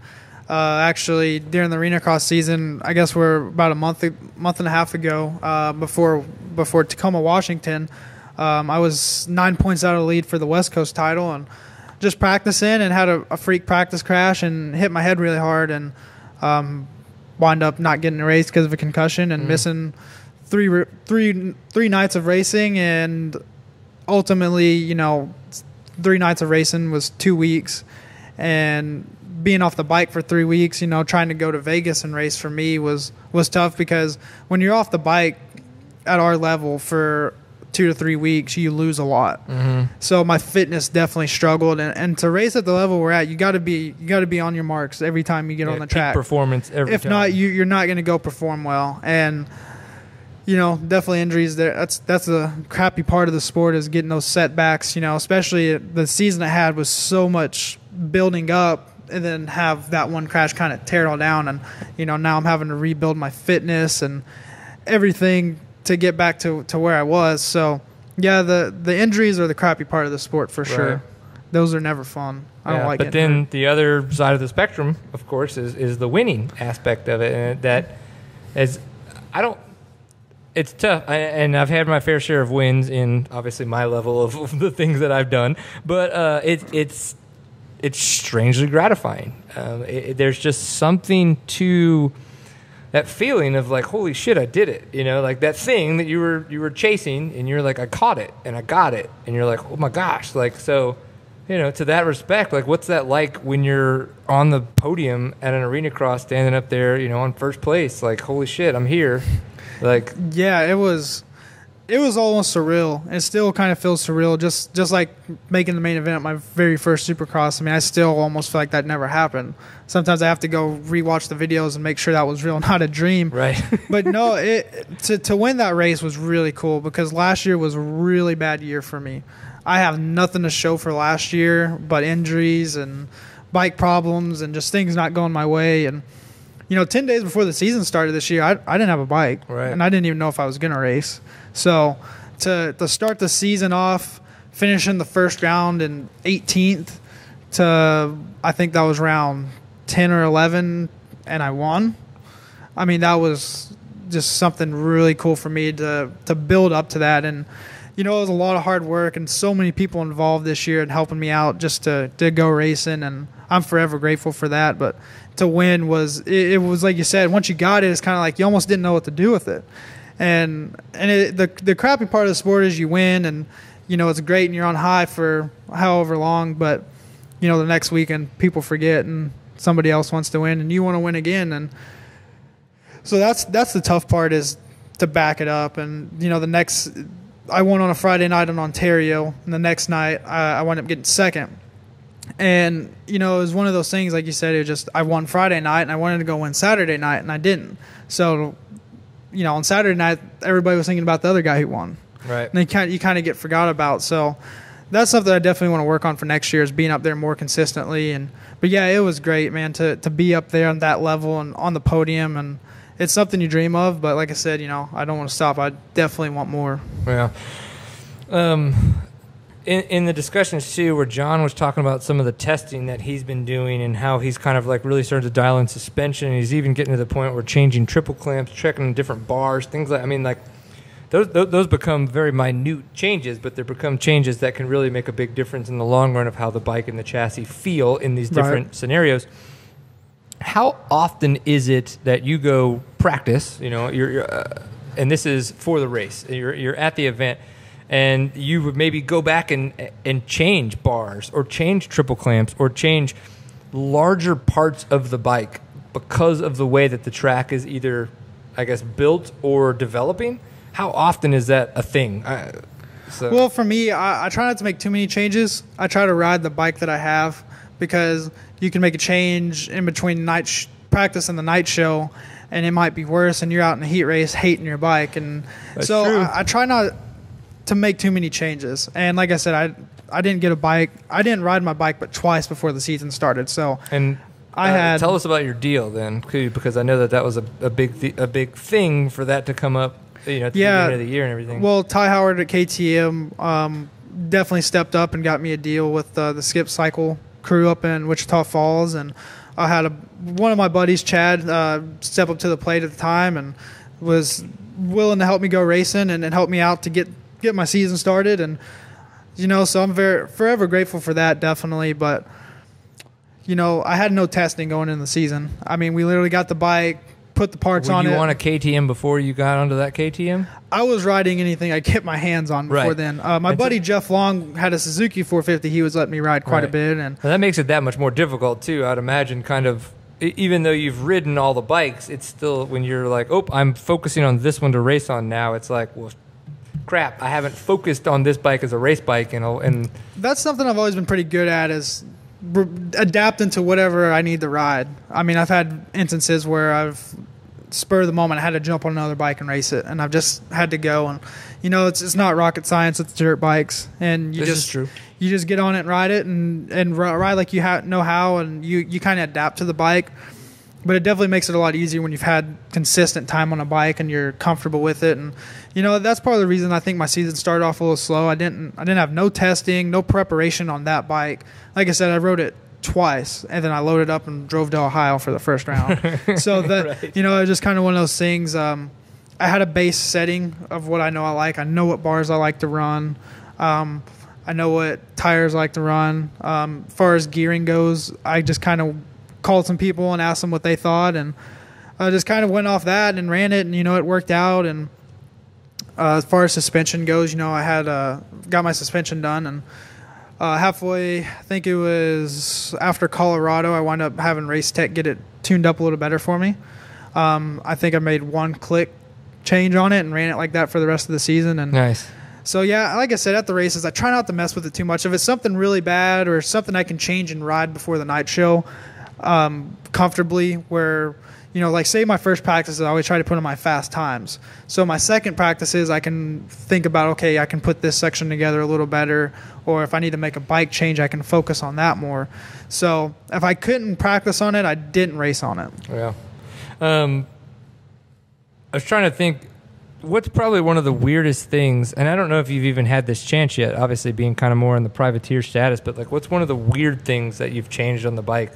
uh, actually, during the arena cross season, I guess we're about a month month and a half ago uh, before before Tacoma, Washington. Um, I was nine points out of the lead for the West Coast title and just practicing and had a, a freak practice crash and hit my head really hard and um, wind up not getting a race because of a concussion and missing three three three nights of racing and ultimately you know three nights of racing was two weeks. And being off the bike for three weeks you know trying to go to vegas and race for me was was tough because when you're off the bike at our level for two to three weeks you lose a lot mm-hmm. so my fitness definitely struggled and, and to race at the level we're at you got to be you got to be on your marks every time you get on the track performance every if time. not, you, you're not going to go perform well. And you know, definitely injuries. There, that's that's the crappy part of the sport is getting those setbacks. You know, especially the season I had was so much building up, and then have that one crash kind of tear it all down. And you know, now I'm having to rebuild my fitness and everything to get back to to where I was. So yeah, the the injuries are the crappy part of the sport for sure. Right. those are never fun. I don't Yeah, like but getting then hurt. the other side of the spectrum, of course, is, is the winning aspect of it, and that is, I don't. It's tough, I, and I've had my fair share of wins in obviously my level of, of the things that I've done, but uh, it, it's it's strangely gratifying. Um, it, it- there's just something to that feeling of like, holy shit, I did it. You know, like that thing that you were you were chasing, and you're like, I caught it, and I got it, and you're like, oh my gosh, like so. You know, to that respect, like, what's that like when you're on the podium at an arena cross, standing up there, you know, on first place? Like, holy shit, I'm here. Like, yeah, it was it was almost surreal. It still kind of feels surreal, just just like making the main event at my very first Supercross. I mean, I still almost feel like that never happened. Sometimes I have to go rewatch the videos and make sure that was real, not a dream. right? but no, it to to win that race was really cool because last year was a really bad year for me. I have nothing to show for last year but injuries and bike problems and just things not going my way and you know 10 days before the season started this year I, I didn't have a bike Right. and I didn't even know if I was going to race. So to to start the season off finishing the first round in 18th to I think that was round 10 or 11 and I won. I mean, that was just something really cool for me to to build up to that, and you know, it was a lot of hard work and so many people involved this year and helping me out just to to go racing, and I'm forever grateful for that. But to win was it, it was like you said, once you got it, it's kind of like you almost didn't know what to do with it, and and it, the the crappy part of the sport is you win and you know it's great and you're on high for however long, but you know the next weekend people forget and somebody else wants to win and you want to win again. And so that's that's the tough part is to back it up. And you know the next i won on a friday night in ontario and the next night i, I wound up getting second. And you know it was one of those things like you said it was just i won friday night and i wanted to go win saturday night and i didn't. So you know on saturday night everybody was thinking about the other guy who won right. and you kind you kind of get forgot about. So that's something I definitely want to work on for next year is being up there more consistently. And but yeah, it was great, man, to to be up there on that level and on the podium, and it's something you dream of. But like I said, you know, I don't want to stop. I definitely want more. Yeah. Um, in, in the discussions too, where John was talking about some of the testing that he's been doing and how he's kind of like really starting to dial in suspension. He's even getting to the point where changing triple clamps, checking different bars, things like. I mean, like those those, those become very minute changes, but they become changes that can really make a big difference in the long run of how the bike and the chassis feel in these Right. different scenarios how often is it that you go practice you know you're, you're uh, and this is for the race you're, you're at the event and you would maybe go back and and change bars or change triple clamps or change larger parts of the bike because of the way that the track is either i guess built or developing how often is that a thing I, so Well, for me, I, I try not to make too many changes. I try to ride the bike that I have because you can make a change in between night sh- practice and the night show, and it might be worse. And you're out in a heat race hating your bike, and That's so. I, I try not to make too many changes. And like I said, I I didn't get a bike. I didn't ride my bike but twice before the season started. So And I uh, had- tell us about your deal then, because I know that that was a, a big th- a big thing for that to come up, you know, at the Yeah. beginning of the year and everything. Well, Ty Howard at KTM um, definitely stepped up and got me a deal with uh, the Skip Cycle crew up in Wichita Falls, and I had a one of my buddies, Chad, uh, step up to the plate at the time and was willing to help me go racing and, and help me out to get get my season started, and you know, so I'm very forever grateful for that, definitely, but. You know, I had no testing going in the season. I mean, we literally got the bike, put the parts Were on you it. on a KTM before you got onto that KTM? I was riding anything I get my hands on before Right. then. Uh, my And so- buddy Jeff Long had a Suzuki 450. He was letting me ride quite a bit, and Well, that makes it that much more difficult too. I'd imagine, kind of, even though you've ridden all the bikes, it's still when you're like, oh, I'm focusing on this one to race on now. It's like, well, crap, I haven't focused on this bike as a race bike, and and that's something I've always been pretty good at is adapting to whatever I need to ride. I mean, I've had instances where I've spur of the moment I had to jump on another bike and race it, and I've just had to go. And you know, it's it's not rocket science. It's dirt bikes, and you This is just true. you just get on it and ride it, and and ride like you ha- know how, and you you kind of adapt to the bike. but it definitely makes it a lot easier when you've had consistent time on a bike and you're comfortable with it. And you know that's part of the reason I think my season started off a little slow. I didn't I didn't have no testing, no preparation on that bike. Like I said, I rode it twice and then I loaded up and drove to Ohio for the first round. so that Right. you know it was just kind of one of those things. Um, I had a base setting of what I know I like. I know what bars I like to run. Um, I know what tires I like to run. Um, as far as gearing goes, I just kind of called some people and asked them what they thought, and I just kind of went off that and ran it, and you know it worked out. And uh, as far as suspension goes, you know I had uh, got my suspension done, and uh, halfway, I think it was after Colorado, I wound up having Race Tech get it tuned up a little better for me. Um, I think I made one click change on it and ran it like that for the rest of the season, and Nice. so yeah, like I said at the races, I try not to mess with it too much. If it's something really bad or something I can change and ride before the night show, um, comfortably, where you know, like say my first practices, I always try to put in my fast times. So my second practice is I can think about okay, I can put this section together a little better, or if I need to make a bike change, I can focus on that more. So if I couldn't practice on it, I didn't race on it. Yeah. Um, I was trying to think. What's probably one of the weirdest things, and I don't know if you've even had this chance yet. Obviously, being kind of more in the privateer status, but like, what's one of the weird things that you've changed on the bike,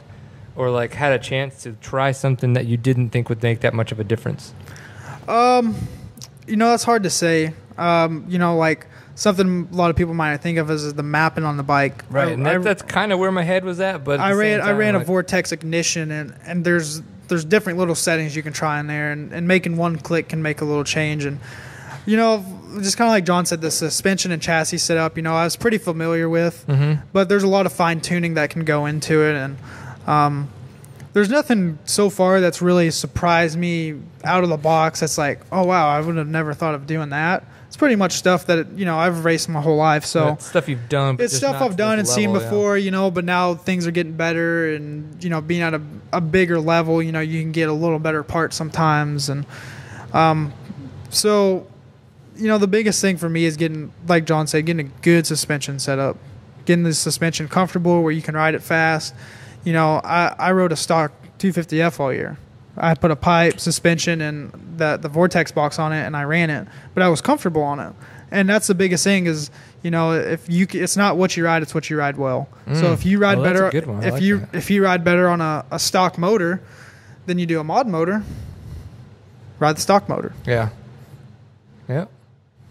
or like had a chance to try something that you didn't think would make that much of a difference? Um, you know that's hard to say um, you know like something a lot of people might think of as the mapping on the bike I- and I, that's kind of where my head was at. But at I ran same I time, ran a vortex ignition and and there's there's different little settings you can try in there and, and making one click can make a little change and you know just kind of like John said the suspension and chassis setup you know I was pretty familiar with Mm-hmm. but there's a lot of fine tuning that can go into it and um, there's nothing so far that's really surprised me out of the box that's like oh wow I would have never thought of doing that it's pretty much stuff that you know I've raced my whole life so That's stuff you've done. but it's stuff I've done and seen level, yeah. before, you know, but now things are getting better and, you know, being at a, a bigger level, you know, you can get a little better parts sometimes. And um, so, you know, the biggest thing for me is getting, like John said, getting a good suspension set up, getting the suspension comfortable where you can ride it fast. You know, I, I rode a stock 250F all year. I put a pipe, suspension, and the, the Vortex box on it, and I ran it, but I was comfortable on it and that's the biggest thing is you know if you it's not what you ride it's what you ride well so Mm. if you ride better good one. I if like you that. if you ride better on a, a stock motor than you do a mod motor ride the stock motor Yeah. Yeah.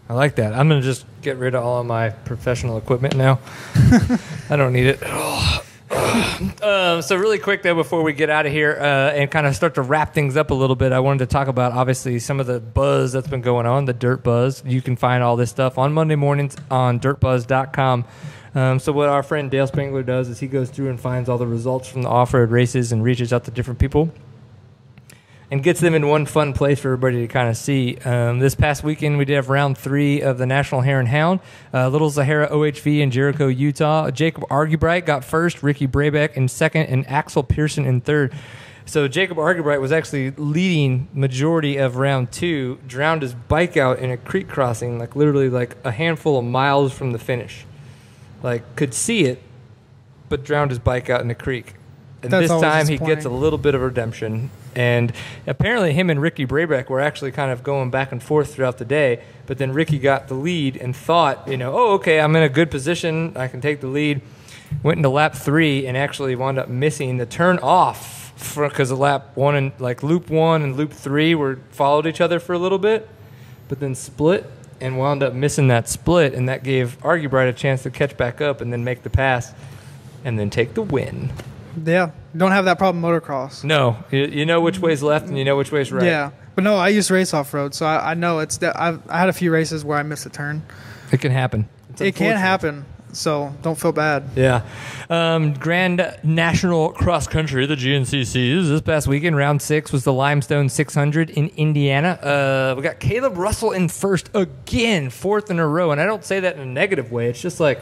I like that. I'm gonna just get rid of all of my professional equipment now. I don't need it. Um, so really quick though, before we get out of here uh, and kind of start to wrap things up a little bit, I wanted to talk about obviously some of the buzz that's been going on, the dirt buzz. You can find all this stuff on Monday mornings on dirtbuzz.com. Um, so what our friend Dale Spangler does is he goes through and finds all the results from the off-road races and reaches out to different people and gets them in one fun place for everybody to kind of see. Um, this past weekend, we did have round three of the National Hare and Hound. Uh, Little Sahara OHV in Jericho, Utah. Jacob Argubright got first, Ricky Brabec in second, and Axel Pearson in third. So Jacob Argubright was actually leading majority of round two. Drowned his bike out in a creek crossing, like literally like a handful of miles from the finish. Like could see it, but drowned his bike out in the creek. And That's this time he gets a little bit of redemption. And apparently, him and Ricky Brabec were actually kind of going back and forth throughout the day. But then Ricky got the lead and thought, you know, oh, okay, I'm in a good position. I can take the lead. Went into lap three and actually wound up missing the turn off because of lap one and like loop one and loop three were followed each other for a little bit, but then split and wound up missing that split. And that gave Argubright a chance to catch back up and then make the pass and then take the win. Yeah don't have that problem motocross No, you, you know which way's left and you know which way's right. yeah but no i used to race off-road so i, I know it's that I've, i had a few races where i missed a turn It can happen. It's it can happen so don't feel bad Yeah. Um, Grand National Cross Country, the GNCCs, this past weekend, round six was the Limestone 600 in Indiana. Uh, we got Kailub Russell in first again, fourth in a row. And I don't say that in a negative way. It's just like,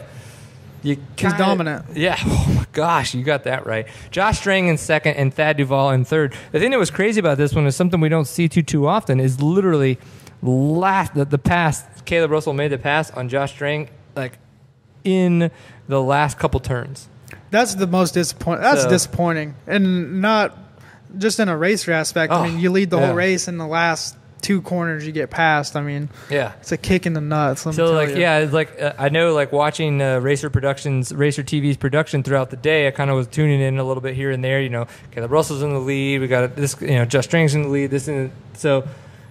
you kinda- dominant. Yeah. Oh my gosh, you got that right. Josh Strang in second and Thad DuVall in third. The thing that was crazy about this one is something we don't see too too often is literally last the, the pass. Kailub Russell made the pass on Josh Strang like in the last couple turns. That's the most disappointing. That's So- disappointing, and not just in a racer aspect. Oh, I mean, you lead the yeah. whole race in the last two corners you get past. I mean, Yeah. it's a kick in the nuts. So like you. yeah, it's like uh, I know like watching uh, Racer Productions, Racer TV's production throughout the day. I kind of was tuning in a little bit here and there. You know, Kailub Russell's in the lead. We got this. You know, Just Strang's in the lead. This and so,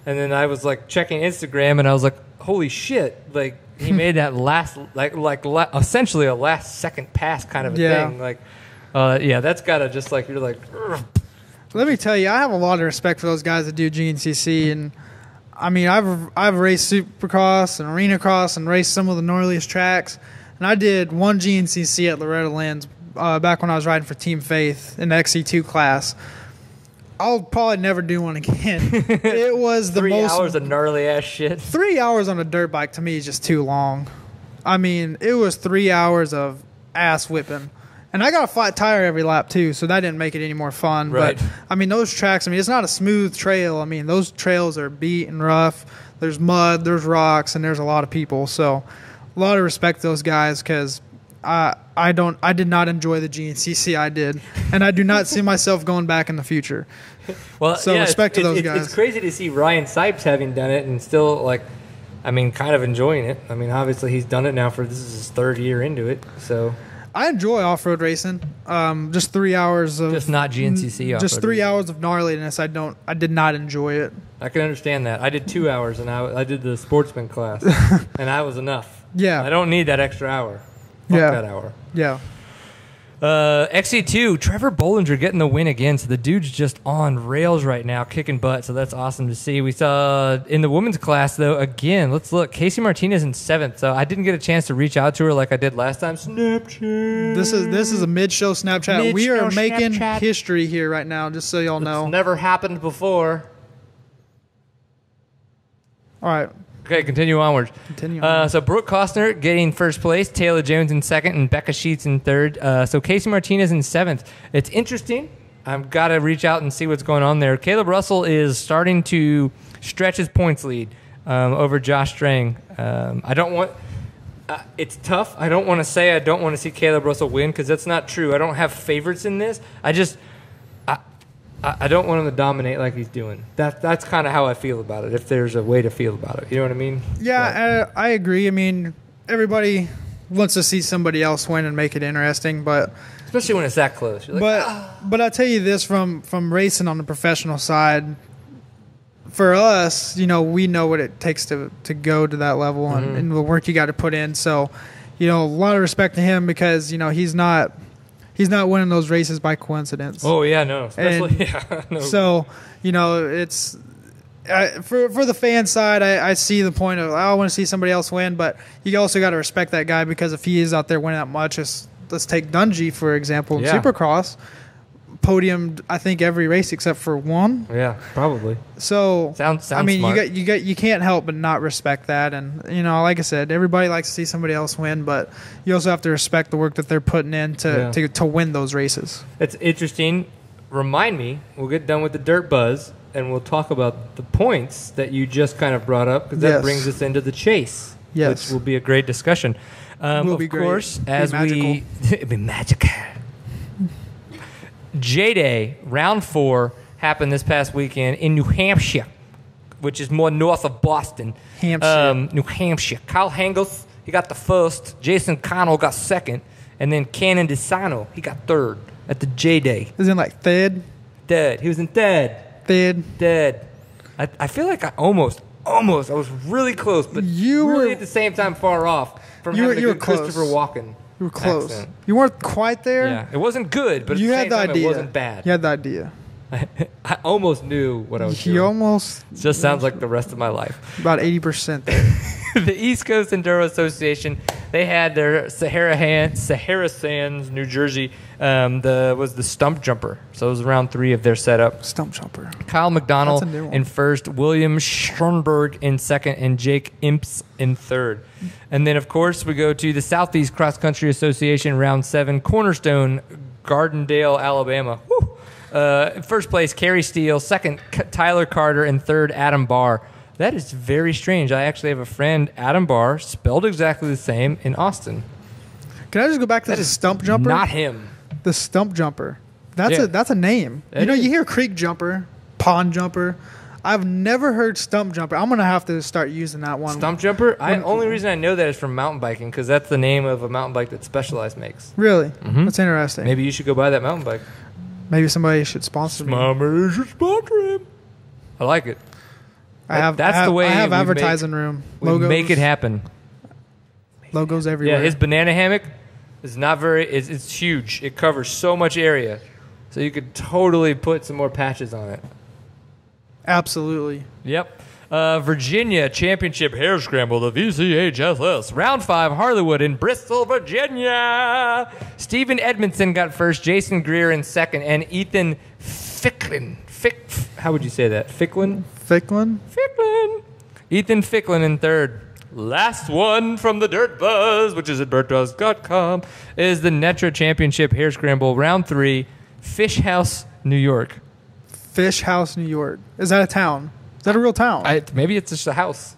and then I was like checking Instagram and I was like, holy shit! Like he made that last like like la- essentially a last second pass kind of a Yeah. thing. Like, uh, yeah, that's gotta just like you're like. "Ugh." Let me tell you, I have a lot of respect for those guys that do GNCC, and I mean, I've I've raced Supercross and Arena Cross and raced some of the gnarliest tracks, and I did one GNCC at Loretta Lynn's uh, back when I was riding for Team Faith in the XC2 class. I'll probably never do one again. it was the Three most hours of gnarly ass shit. three hours on a dirt bike to me is just too long. I mean, it was three hours of ass whipping. And I got a flat tire every lap too, so that didn't make it any more fun. Right. But I mean, those tracks. I mean, it's not a smooth trail. I mean, those trails are beat and rough. There's mud, there's rocks, and there's a lot of people. So, a lot of respect to those guys because I I don't I did not enjoy the GNCC I did, and I do not see myself going back in the future. Well, So yeah, respect to those it's- guys. It's crazy to see Ryan Sipes having done it and still like, I mean, kind of enjoying it. I mean, obviously he's done it now for this is his third year into it, so I enjoy off road racing. Um, just three hours of Just not GNCC Just off-road three racing. hours of gnarliness. I don't. I did not enjoy it. I can understand that. I did two hours and I, I did the sportsman class, and that was enough. Yeah. I don't need that extra hour. Fuck Yeah. that hour. Yeah. Uh, XC2, Trevor Bollinger getting the win again. So the dude's just on rails right now, kicking butt. So that's awesome to see. We saw in the women's class, though, again, let's look. Kacy Martinez in seventh. So I didn't get a chance to reach out to her like I did last time. Snapchat. This is this is a mid show Snapchat. we are making Snapchat. history here right now. Just so y'all know. Never happened before. All right. Okay, continue onwards. Continue Uh, so Brooke Costner getting first place, Tayla Jones in second, and Becca Sheets in third. Uh, so Kacy Martinez in seventh. It's interesting. I've got to reach out and see what's going on there. Kailub Russell is starting to stretch his points lead um, over Josh Strang. Um, I don't want. Uh, it's tough. I don't want to say I don't want to see Kailub Russell win because that's not true. I don't have favorites in this. I just I I don't want him to dominate like he's doing. That that's kind of how I feel about it. If there's a way to feel about it, you know what I mean? Yeah, I, I agree. I mean, everybody wants to see somebody else win and make it interesting, but especially when it's that close. Like, "Ah." but but I tell you this from from racing on the professional side. For us, you know, we know what it takes to to go to that level Mm-hmm. and, and the work you got to put in. So, you know, a lot of respect to him because you know he's not he's not winning those races by coincidence. oh yeah, no, especially And yeah, no. So, you know, it's I, for for the fan side, I, I see the point of I want to see somebody else win, but you also got to respect that guy because if he is out there winning that much, let's, let's take Dungey for example in Yeah. Supercross, podiumed I think every race except for one. yeah, probably. So Sounds- sounds I mean, smart. you got you got you can't help but not respect that, and you know, like I said, everybody likes to see somebody else win, but you also have to respect the work that they're putting in to Yeah. to, to win those races. It's interesting. Remind me. We'll get done with the dirt buzz, and we'll talk about the points that you just kind of brought up because that Yes. brings us into the chase. Yes. which will be a great discussion. Um, Will of be great. course, Be as we it'd be magical. J Day round four happened this past weekend in New Hampshire, which is more north of Boston. Hampshire. Um, New Hampshire. Kyle Hengels, he got the first. Jason Connell got second. And then Cannon DeSano, he got third at the J Day. Isn't it like third, Dead. He was in dead. third? Dead. I, I feel like I almost, almost, I was really close, but You really were- at the same time far off from You were- having you a were. Christopher Walken. You were close. accent. You weren't quite there. Yeah, it wasn't good, but at you the had same the time, idea. it wasn't bad. You had the idea. I almost knew what I was You doing. almost just sounds like the rest of my life. about eighty percent there. the East Coast Enduro Association, they had their Sahara Han- Sahara Sands, New Jersey, um, the was the stump jumper. So it was round three of their setup. Stump jumper. Kyle McDonald That's a new one. in first, William Schoenberg in second, and Jake Imps in third. And then, of course, we go to the Southeast Cross Country Association round seven, Cornerstone, Gardendale, Alabama. Woo! Uh, first place, Kerry Steele. Second, Tyler Carter. And third, Adam Barr. That is very strange. I actually have a friend, Adam Barr, spelled exactly the same in Austin. Can I just go back to the stump jumper? Not him. the stump jumper. That's Yeah. a that's a name. It you know, is. you hear creek jumper, pond jumper. I've never heard stump jumper. I'm gonna have to start using that one. Stump jumper. I When- only reason I know that is from mountain biking because that's the name of a mountain bike that Specialized makes. Really? Mhm. That's interesting. Maybe you should go buy that mountain bike. Somebody should sponsor me. Mama should sponsor him. I like it. I have. That's I have, the way I have we make- advertising room. We Logos. make it happen. Logos everywhere. Yeah, his banana hammock is not very. It's, it's huge. It covers so much area, so you could totally put some more patches on it. Absolutely. Yep. Uh, Virginia Championship Hare Scramble, the VCHSS. Round five, Harleywood in Bristol, Virginia. Stephen Edmondson got first, Jason Greer in second, and Ethan Ficklin. Fick, how would you say that? Ficklin? Ficklin. Ficklin. Ethan Ficklin in third. Last one from the Dirt Buzz, which is at dirtbuzz.com, is the Netra Championship Hare Scramble, round three, Fish House, New York. Fish House, New York. Is that a town? Is that a real town? I, maybe it's just a house.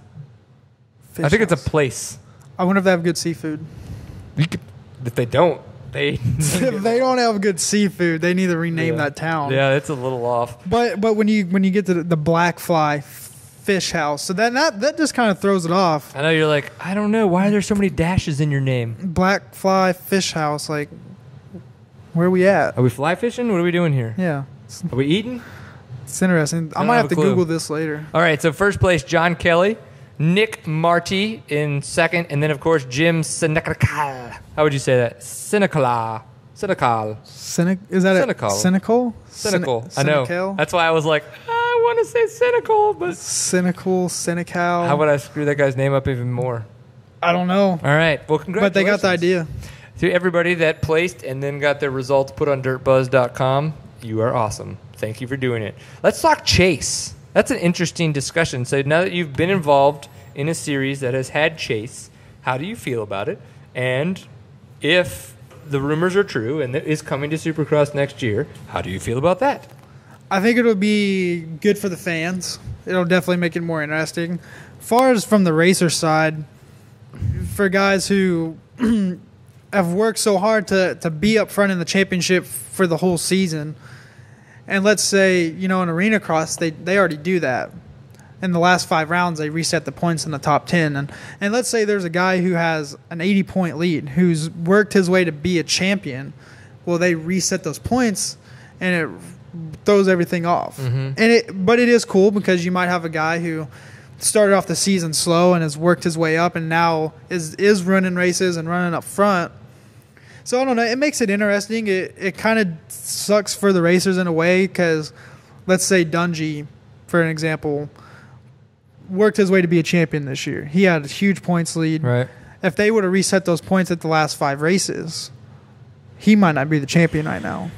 Fish I think it's a place. I wonder if they have good seafood. You could, if they don't, they. if they don't have good seafood, they need to rename Yeah. that town. yeah, it's a little off. But but when you when you get to the, the Black Fly Fish House, so then that that just kind of throws it off. I know you're like, I don't know. Why are there so many dashes in your name? Black Fly Fish House, like where are we at? Are we fly fishing? What are we doing here? Yeah, Are we eating? It's interesting. I don't might have have to clue. Google this later. All right, so first place, John Kelly. Nick Marty in second, and then, of course, Jim Senecal. How would you say that? Senecal. Senecal. Cynic is that Cynical. it? Cynical. Cynical. Cyni- I know. cynical? That's why I was like, ah, I want to say cynical, but cynical. Cynical. how would I screw that guy's name up even more? I don't know. All right. Well, congratulations. But they got the idea. To everybody that placed and then got their results put on dirtbuzz.com, you are awesome. Thank you for doing it. Let's talk Chase. That's an interesting discussion. So now that you've been involved in a series that has had Chase, how do you feel about it? And if the rumors are true and it is coming to Supercross next year, how do you feel about that? I think it'll be good for the fans. It'll definitely make it more interesting. Far as from the racer side, for guys who have worked so hard to, to be up front in the championship for the whole season, and let's say, you know, in arena cross, they, they already do that. In the last five rounds, they reset the points in the top 10. And, and let's say there's a guy who has an 80 point lead who's worked his way to be a champion. Well, they reset those points and it throws everything off. Mm-hmm. And it, but it is cool because you might have a guy who started off the season slow and has worked his way up and now is is running races and running up front. So I don't know. It makes it interesting. It it kind of sucks for the racers in a way because let's say Dungey, for an example, worked his way to be a champion this year. He had a huge points lead. Right. If they would have reset those points at the last five races, he might not be the champion right now.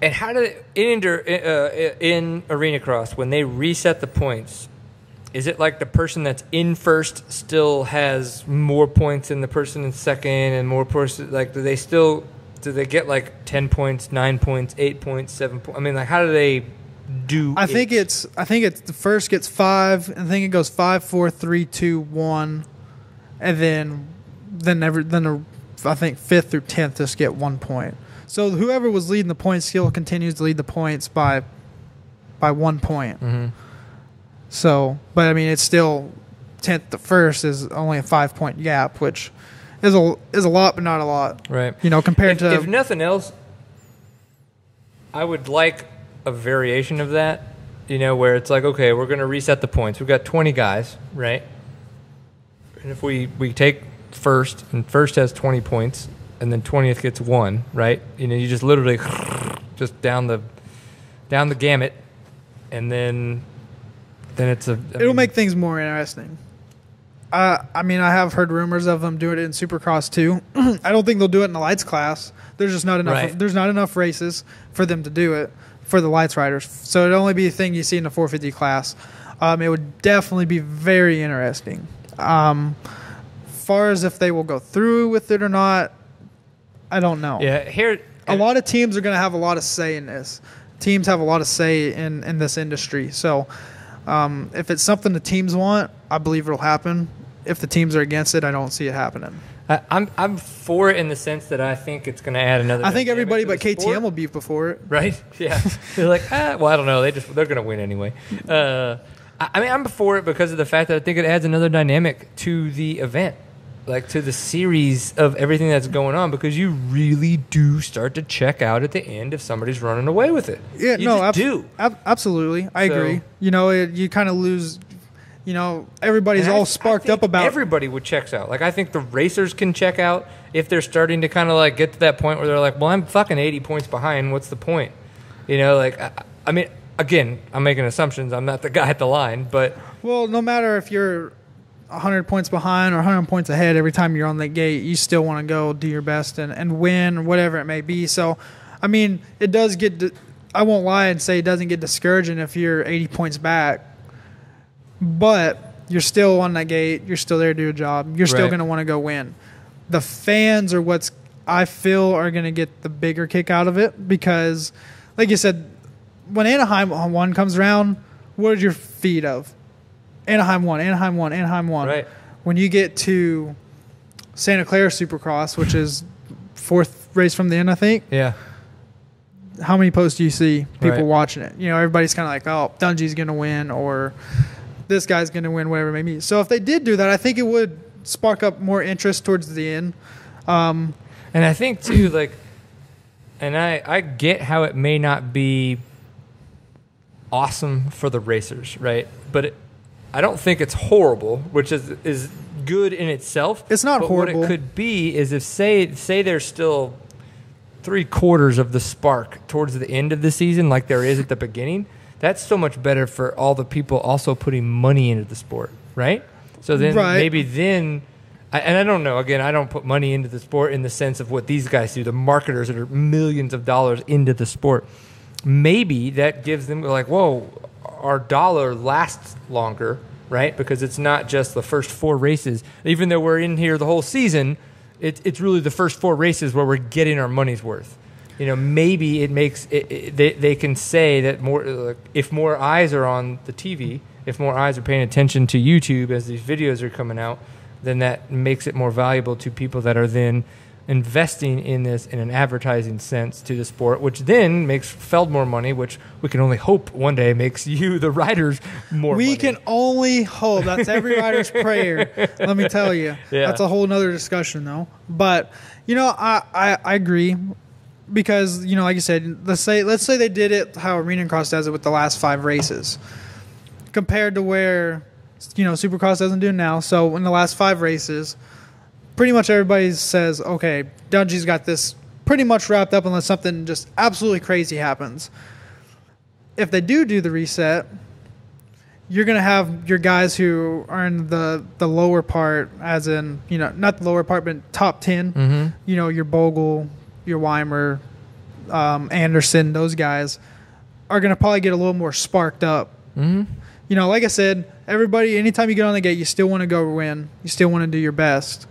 And how did it, in uh, in arena cross when they reset the points? Is it like the person that's in first still has more points than the person in second, and more person like do they still do they get like ten points, nine points, eight points, seven points? I mean, like how do they do? I think it's I think it's the first gets five. I think it goes five, four, three, two, one, and then then every then the, I think fifth through tenth just get one point. So whoever was leading the points still continues to lead the points by by one point. Mhm. So, but I mean, it's still tenth to first is only a five point gap, which is a is a lot, but not a lot. right. You know, compared If, to if nothing else, I would like a variation of that. You know, where it's like, okay, we're going to reset the points. We've got 20 guys, right? And if we, we take first, and first has 20 points, and then 20th gets one, right? You know, you just literally just down the down the gamut, and then then it's a. I It'll mean, make things more interesting. Uh, I mean, I have heard rumors of them doing it in Supercross too. I don't think they'll do it in the lights class. There's just not enough. Right. There's not enough races for them to do it for the lights riders. So it'd only be a thing you see in the 450 class. Um, it would definitely be very interesting. Um, far as if they will go through with it or not, I don't know yeah. Here, a lot of teams are going to have a lot of say in this. Teams have a lot of say in, in this industry. So um, if it's something the teams want, I believe it'll happen. If the teams are against it, I don't see it happening. I, I'm I'm for it in the sense that I think it's going to add another. I think everybody but KTM sport. will be before it. right? Yeah, they're like, ah, well, I don't know. They just they're going to win anyway. Uh, I, I mean, I'm for it because of the fact that I think it adds another dynamic to the event, like to the series of everything that's going on. Because you really do start to check out at the end if somebody's running away with it. Yeah, you no, abs- do. ab- absolutely. I So- agree. You know, it, you kind of lose. You know, everybody's I- all I sparked think up about. everybody would checks out. Like I think the racers can check out if they're starting to kind of like get to that point where they're like, "Well, I'm fucking 80 points behind. What's the point?" You know, like I, I mean, again, I'm making assumptions. I'm not the guy at the line, but well, no matter if you're 100 points behind or 100 points ahead every time you're on that gate, you still want to go do your best and, and win, whatever it may be. So, I mean, it does get. di- I won't lie and say it doesn't get discouraging if you're 80 points back, but you're still on that gate. You're still there to do a job. You're still going to want to go win. The fans are what's I feel are going to get the bigger kick out of it because, like you said, when Anaheim one comes around, what did your feed of? Anaheim one, Anaheim one, Anaheim one. Right. When you get to Santa Clara Supercross, which is fourth race from the end, I think. yeah, How many posts do you see people Right. watching it? You know, everybody's kind of like, "Oh, Dungey's going to win," or "This guy's going to win," whatever it may be. So if they did do that, I think it would spark up more interest towards the end. Um, and I think too, like, and I I get how it may not be awesome for the racers, right? But it, I don't think it's horrible, which is is good in itself. It's not but horrible. What it could be is if say say there's still three quarters of the spark towards the end of the season, like there is at the beginning. That's so much better for all the people also putting money into the sport, right? So then Right. maybe then, I, and I don't know. Again, I don't put money into the sport in the sense of what these guys do. The marketers that are millions of dollars into the sport. Maybe that gives them like, whoa, our dollar lasts longer, right? Because it's not just the first four races. Even though we're in here the whole season, it, it's really the first four races where we're getting our money's worth. You know, maybe it makes it, it, they they can say that more if more eyes are on the TV, if more eyes are paying attention to YouTube as these videos are coming out, then that makes it more valuable to people that are then investing in this in an advertising sense to the sport, which then makes Feld more money, which we can only hope one day makes you, the riders, more we money. can only hope. That's every rider's prayer. Let me tell you. Yeah. That's a whole nother discussion, though. But you know, I, I, I agree because you know, like you said, let's say let's say they did it how Arena Cross does it with the last five races, compared to where you know Supercross doesn't do now. So in the last five races, pretty much everybody says, okay, Dungey's got this pretty much wrapped up unless something just absolutely crazy happens. If they do do the reset, you're gonna have your guys who are in the the lower part, as in you know not the lower part, but top 10 Mhm. You know your Bogle, your Weimer, um, Anderson, those guys are gonna probably get a little more sparked up. hmm You know, like I said, everybody. Anytime you get on the gate, you still want to go win. You still want to do your best.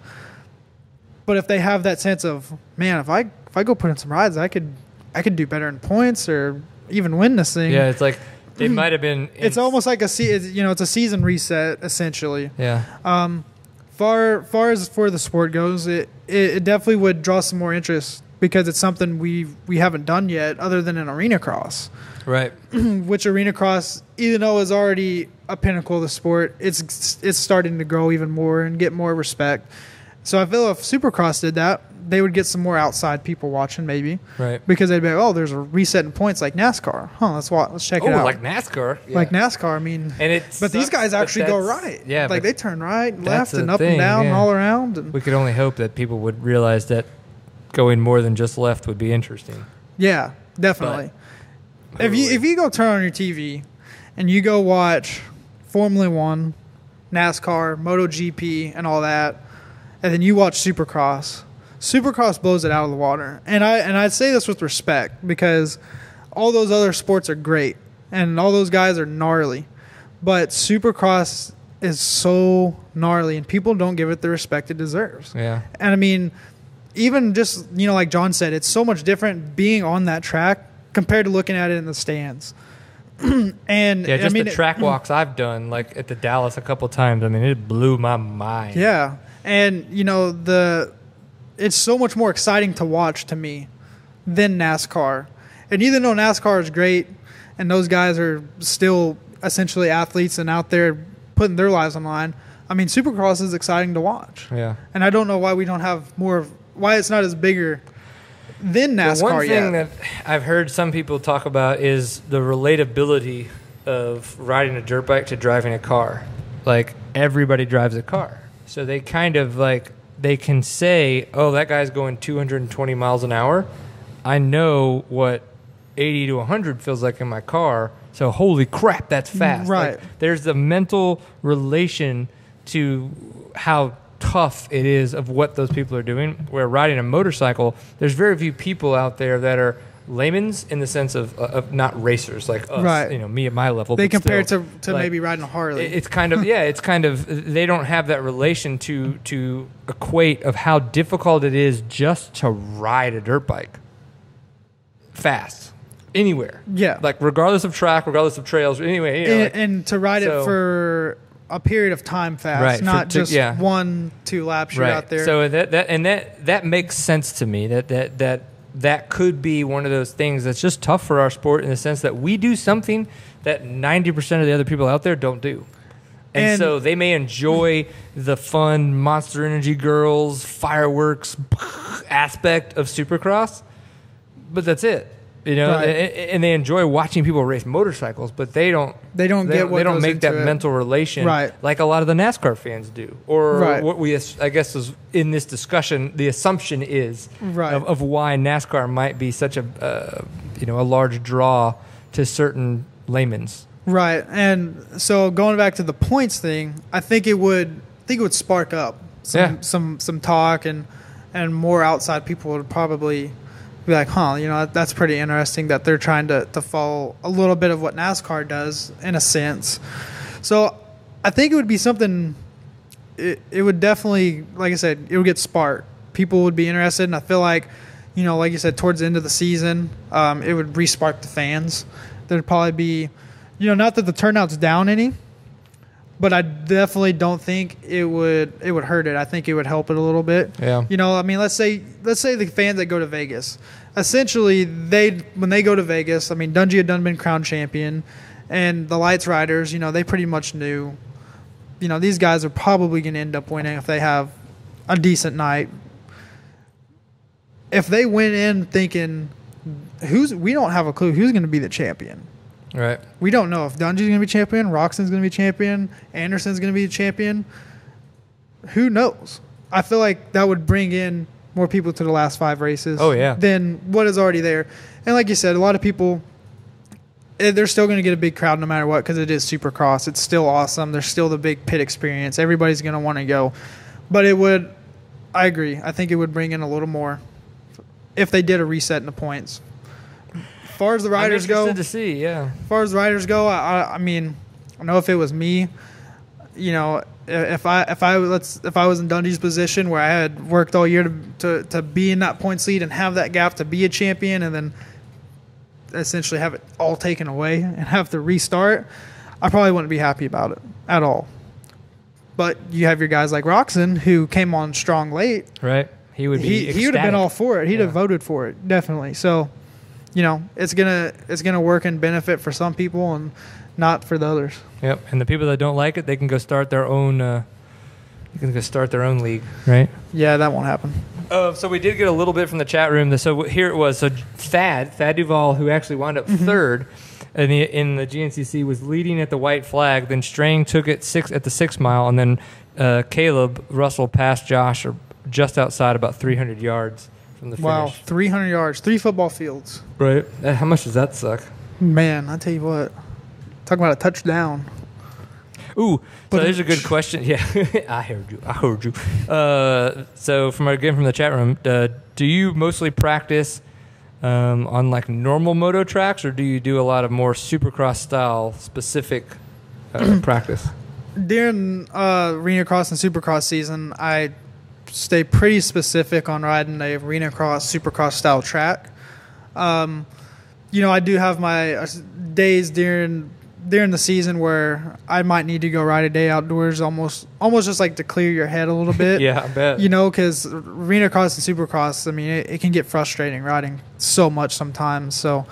But if they have that sense of man, if I if I go put in some rides, I could I could do better in points or even win this thing. Yeah, it's like it might have been. It's almost like a se- you know it's a season reset essentially. yeah. Um, Far far as for the sport goes, it, it it definitely would draw some more interest because it's something we we haven't done yet other than an arena cross. Right. Which arena cross, even though is already a pinnacle of the sport, it's it's starting to grow even more and get more respect. So I feel if Supercross did that, they would get some more outside people watching maybe Right. because they'd be like, oh, there's a reset in points like NASCAR. Huh? Let's watch. Let's check Oh, it out. like NASCAR. Yeah. Like NASCAR. I mean, And it but these guys actually go right. Yeah, like they turn right, left, and up thing, and down, and yeah. all around. And we could only hope that people would realize that going more than just left would be interesting. yeah, definitely. if you if you go turn on your TV and you go watch Formula One, NASCAR, MotoGP, and all that, and then you watch Supercross, Supercross blows it out of the water. And I and I say this with respect because all those other sports are great and all those guys are gnarly, but Supercross is so gnarly and people don't give it the respect it deserves. Yeah. And I mean, even just you know, like John said, it's so much different being on that track compared to looking at it in the stands. and Yeah, I just mean, the track walks I've done, like at the Dallas a couple times. I mean, it blew my mind. yeah, and you know the it's so much more exciting to watch to me than NASCAR. And even though NASCAR is great, and those guys are still essentially athletes and out there putting their lives on line, I mean, Supercross is exciting to watch. Yeah. And I don't know why we don't have more of why it's not as bigger than NASCAR The one thing yet. that I've heard some people talk about is the relatability of riding a dirt bike to driving a car. Like everybody drives a car, so they kind of like they can say, "Oh, that guy's going 220 miles an hour." I know what 80 to 100 feels like in my car. So holy crap, that's mm, fast. Like, Right. there's the mental relation to how tough it is of what those people are doing. Where riding a motorcycle, there's very few people out there that are layman's in the sense of, uh, of not racers like us, Right. you know, me at my level. they compare it to, to like, maybe riding a Harley. It's kind of yeah. It's kind of they don't have that relation to to equate of how difficult it is just to ride a dirt bike fast anywhere. Yeah. like regardless of track, regardless of trails, anyway. You know, and, like- and to ride so- it for a period of time fast, Right, not just yeah. one, two laps you're out there. So that that and that that makes sense to me. That that that that could be one of those things that's just tough for our sport in the sense that we do something that ninety percent of the other people out there don't do. And, And- so they may enjoy the fun Monster Energy girls fireworks aspect of Supercross, but that's it. You know, Right. and, and they enjoy watching people race motorcycles, but they don't. They don't get what they don't make that it. mental relation Right. like a lot of the NASCAR fans do, or Right. what we I guess is in this discussion the assumption is Right. of, of why NASCAR might be such a uh, you know a large draw to certain laymen's. Right, and so going back to the points thing, I think it would I think it would spark up some Yeah. some some talk and and more outside people would probably be like, huh, you know, that's pretty interesting that they're trying to to follow a little bit of what NASCAR does in a sense. So I think it would be something. It, it would definitely, like I said, it would get sparked. People would be interested, and I feel like, you know, like you said, towards the end of the season, um, it would re-spark the fans. There'd probably be, you know, not that the turnout's down any, but I definitely don't think it would it would hurt it. I think it would help it a little bit. Yeah. You know, I mean, let's say let's say the fans that go to Vegas, essentially they when they go to Vegas, I mean, Dungey had done been crowned champion, and the Lights Riders, you know, they pretty much knew, you know, these guys are probably going to end up winning if they have a decent night. If they went in thinking, who's we don't have a clue who's going to be the champion. Right. We don't know if Dungey's going to be champion, Roczen's going to be champion, Anderson's going to be champion. Who knows? I feel like that would bring in more people to the last five races. Oh, yeah. Than what is already there. And like you said, a lot of people, eh, they're still going to get a big crowd no matter what because it is Supercross. It's still awesome. There's still the big pit experience. Everybody's going to want to go. But it would, I agree. I think it would bring in a little more if they did a reset in the points. As far as the riders go, to see. Yeah. as far as the riders go, I, I- I mean, I know if it was me, you know, if I if I let's if I was in Dungey's position where I had worked all year to, to to be in that points lead and have that gap to be a champion, and then essentially have it all taken away and have to restart, I probably wouldn't be happy about it at all. But you have your guys like Roczen who came on strong late. Right. He would be. He he would have been all for it. He'd have voted for it definitely. So, you know, it's gonna it's gonna work and benefit for some people and not for the others. Yep. And the people that don't like it, they can go start their own. Uh, they can go start their own league. Right. Yeah, that won't happen. Uh, so we did get a little bit from the chat room. So here it was. So Thad, Thad DuVall, who actually wound up third in the in the GNCC, was leading at the white flag. Then Strang took it six at the six mile, and then uh, Kailub Russell passed Josh or just outside about 300 yards from the Wow, 300 yards, three football fields. Right. Uh, How much does that suck? Man, I tell you what, talking about a touchdown. Ooh, so But- there's a good question. Yeah, I heard you. I heard you. Uh, so from again from the chat room, uh, do you mostly practice um, on like normal moto tracks, or do you do a lot of more Supercross style specific uh, practice? During uh, arena cross and supercross season, I stay pretty specific on riding a arena cross, supercross style track. Um, you know, I do have my uh, days during during the season where I might need to go ride a day outdoors, almost almost just like to clear your head a little bit. Yeah, I bet. You know, because arena cross and supercross, I mean, it, it can get frustrating riding so much sometimes. So,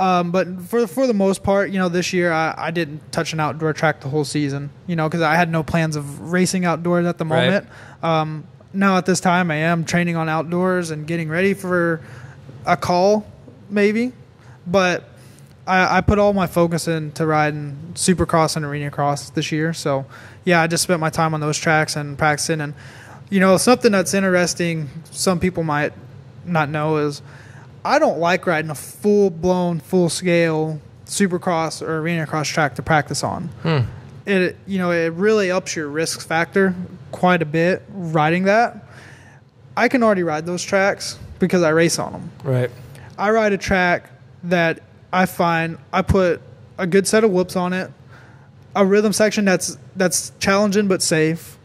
um, but for for the most part, you know, this year I, I didn't touch an outdoor track the whole season. You know, because I had no plans of racing outdoors at the Right. moment. Um, now at this time, I am training on outdoors and getting ready for a call, maybe. But I, I put all my focus into riding Supercross and Arena Cross this year. So yeah, I just spent my time on those tracks and practicing. And you know, something that's interesting, some people might not know is I don't like riding a full blown, full scale Supercross or Arena Cross track to practice on. Hmm. It you know it really ups your risk factor quite a bit riding that. I can already ride those tracks because I race on them. Right. I ride a track that I find I put a good set of whoops on it, a rhythm section that's that's challenging but safe,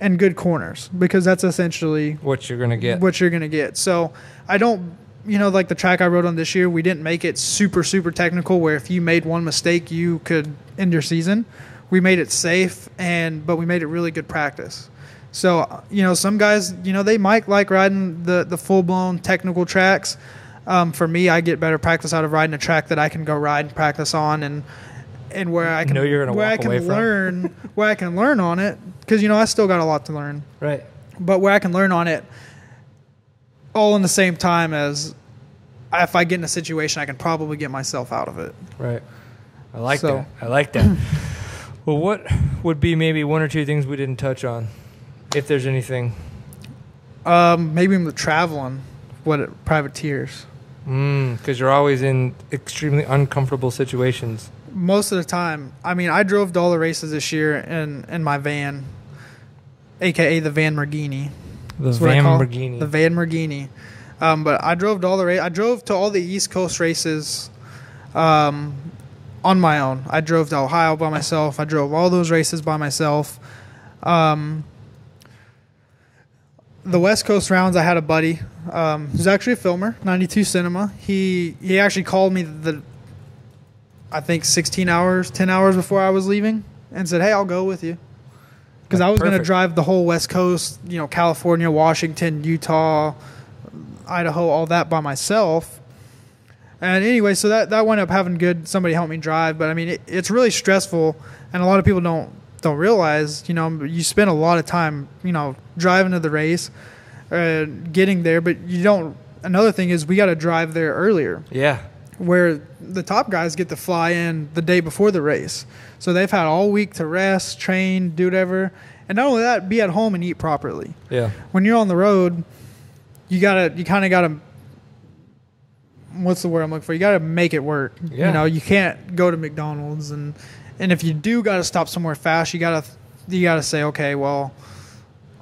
and good corners because that's essentially What you're gonna get. what you're gonna get. So I don't, you know, like the track I rode on this year, we didn't make it super super technical where if you made one mistake you could end your season. We made it safe and but we made it really good practice. So you know, some guys, you know, they might like riding the the full blown technical tracks. Um, for me, I get better practice out of riding a track that I can go ride and practice on and. And where I can, know you're gonna where I can learn, where I can learn on it, because you know I still got a lot to learn right. but where I can learn on it all in the same time as if I get in a situation, I can probably get myself out of it. Right. I like So- that. I like that. well, what would be maybe one or two things we didn't touch on, if there's anything? Um, maybe I'm traveling, what privateers. Mm, because you're always in extremely uncomfortable situations. Most of the time, I mean, I drove to all the races this year in in my van, aka the Van Mergini. The That's Van Lamborghini. The Van Mergini. Um, but I drove to all the ra- I drove to all the East Coast races um, on my own. I drove to Ohio by myself. I drove all those races by myself. Um, the West Coast rounds, I had a buddy um, who's actually a filmer, 92 Cinema. He he actually called me the I think 16 hours, 10 hours before I was leaving, and said, "Hey, I'll go with you." Because I was going to drive the whole West Coast, you know, California, Washington, Utah, Idaho, all that by myself. And anyway, so that that wound up having good somebody help me drive. But I mean, it, it's really stressful, and a lot of people don't don't realize. You know, you spend a lot of time, you know, driving to the race, uh, getting there. But you don't. Another thing is we got to drive there earlier yeah. where the top guys get to fly in the day before the race. So they've had all week to rest, train, do whatever. And not only that, be at home and eat properly. Yeah. When you're on the road, you gotta, you kind of gotta, what's the word I'm looking for? You gotta make it work. Yeah. You know, you can't go to McDonald's and, and if you do gotta stop somewhere fast, you gotta, you gotta say, okay, well,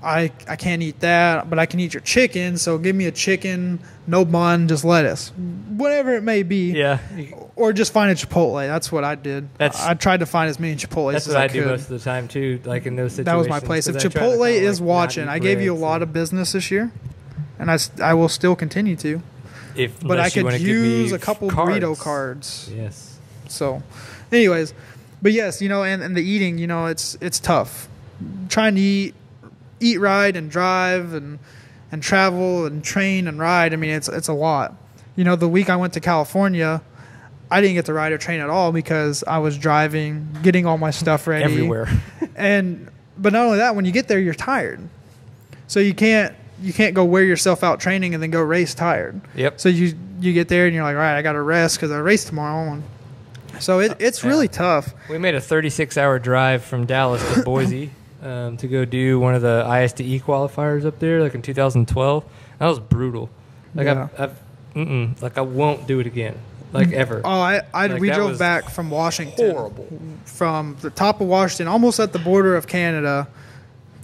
I, I can't eat that, but I can eat your chicken. So give me a chicken, no bun, just lettuce, whatever it may be Yeah. or just find a Chipotle. That's what I did. That's- I tried to find as many Chipotles That's as what I, I do could. most of the time too. Like in those situations. that was my place. If 'cause I try to Chipotle is watching, I gave you a lot of business this year, and I I will still continue to. If But I could wanna give me use a couple burrito cards. Yes. So, anyways, but yes, you know, and, and the eating, you know, it's it's tough. Trying to eat, eat ride, and drive and and travel and train and ride. I mean, it's it's a lot. You know, the week I went to California, I didn't get to ride or train at all because I was driving, getting all my stuff ready Everywhere. and but not only that, when you get there, you're tired, so you can't you can't go wear yourself out training and then go race tired. Yep. So you you get there and you're like, all right, I got to rest because I race tomorrow. And so it, it's really tough. We made a 36 hour drive from Dallas to Boise um, to go do one of the ISDE qualifiers up there, like in 2012. That was brutal. Like Yeah. I've, I've like I won't do it again, like ever. Oh, I, I Like, we drove back from Washington, horrible. from the top of Washington, almost at the border of Canada,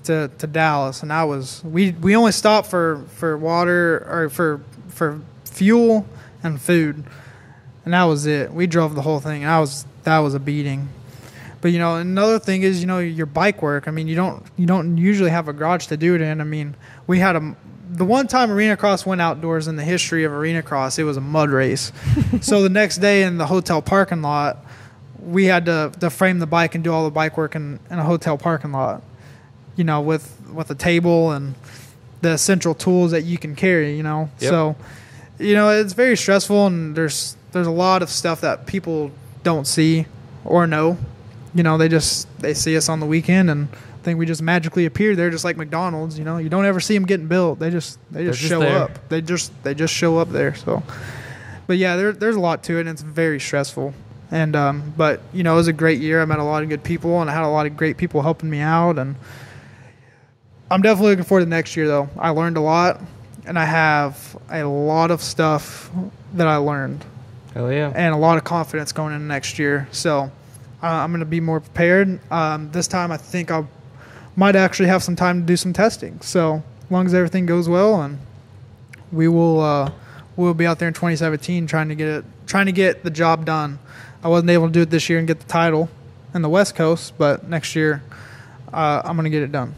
to, to Dallas, and I was we we only stopped for for water or for for fuel and food, and that was it. We drove the whole thing, and I was that was a beating. But you know, another thing is you know your bike work. I mean, you don't you don't usually have a garage to do it in. I mean, we had a the one time arena cross went outdoors in the history of arena cross, it was a mud race. so the next day in the hotel parking lot, we had to, to frame the bike and do all the bike work in, in a hotel parking lot. You know, with with a table and the essential tools that you can carry. You know, Yep. so you know it's very stressful and there's there's a lot of stuff that people don't see or know. You know, they just they see us on the weekend and think we just magically appear there, just like McDonald's. You know, you don't ever see them getting built. They just they just just show there. up. They just they just show up there. So, but yeah, there, there's a lot to it, and it's very stressful. And um, but you know, it was a great year. I met a lot of good people, and I had a lot of great people helping me out. And I'm definitely looking forward to next year, though. I learned a lot, and I have a lot of stuff that I learned, Hell yeah. and a lot of confidence going into next year. So uh, I'm going to be more prepared. Um, this time, I think I might actually have some time to do some testing. So as long as everything goes well, and we will uh, we'll be out there in 2017 trying to get it trying to get the job done. I wasn't able to do it this year and get the title in the West Coast, but next year uh, I'm going to get it done.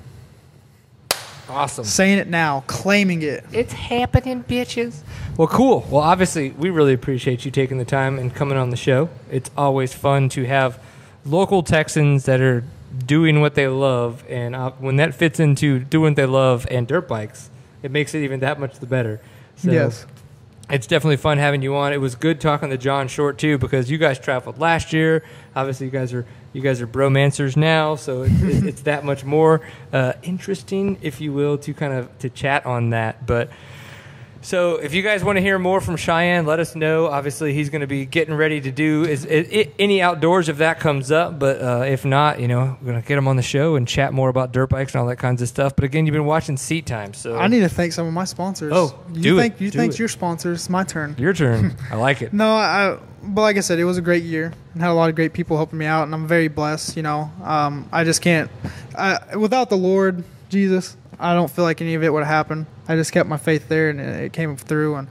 Awesome. Saying it now, claiming it. It's happening, bitches. Well, cool. Well, obviously, we really appreciate you taking the time and coming on the show. It's always fun to have local Texans that are doing what they love, and uh, when that fits into doing what they love and dirt bikes, it makes it even that much the better. So yes. it's definitely fun having you on. It was good talking to John Short too because you guys traveled last year. Obviously, you guys are you guys are bromancers now, so it's, it's, it's that much more uh, interesting, if you will, to kind of to chat on that. But so if you guys want to hear more from Cheyenne, let us know. Obviously, he's going to be getting ready to do is, i i any outdoors if that comes up. But uh, if not, you know, we're going to get him on the show and chat more about dirt bikes and all that kinds of stuff. But again, you've been watching Seat Time, so I need to thank some of my sponsors. Oh, you do it, you do thank it. your sponsors. It's my turn. your turn. I like it. No, I. But like I said, it was a great year and had a lot of great people helping me out, and I'm very blessed. You know, um, I just can't. I, without the Lord Jesus, I don't feel like any of it would have happened. I just kept my faith there, and it, it came through. And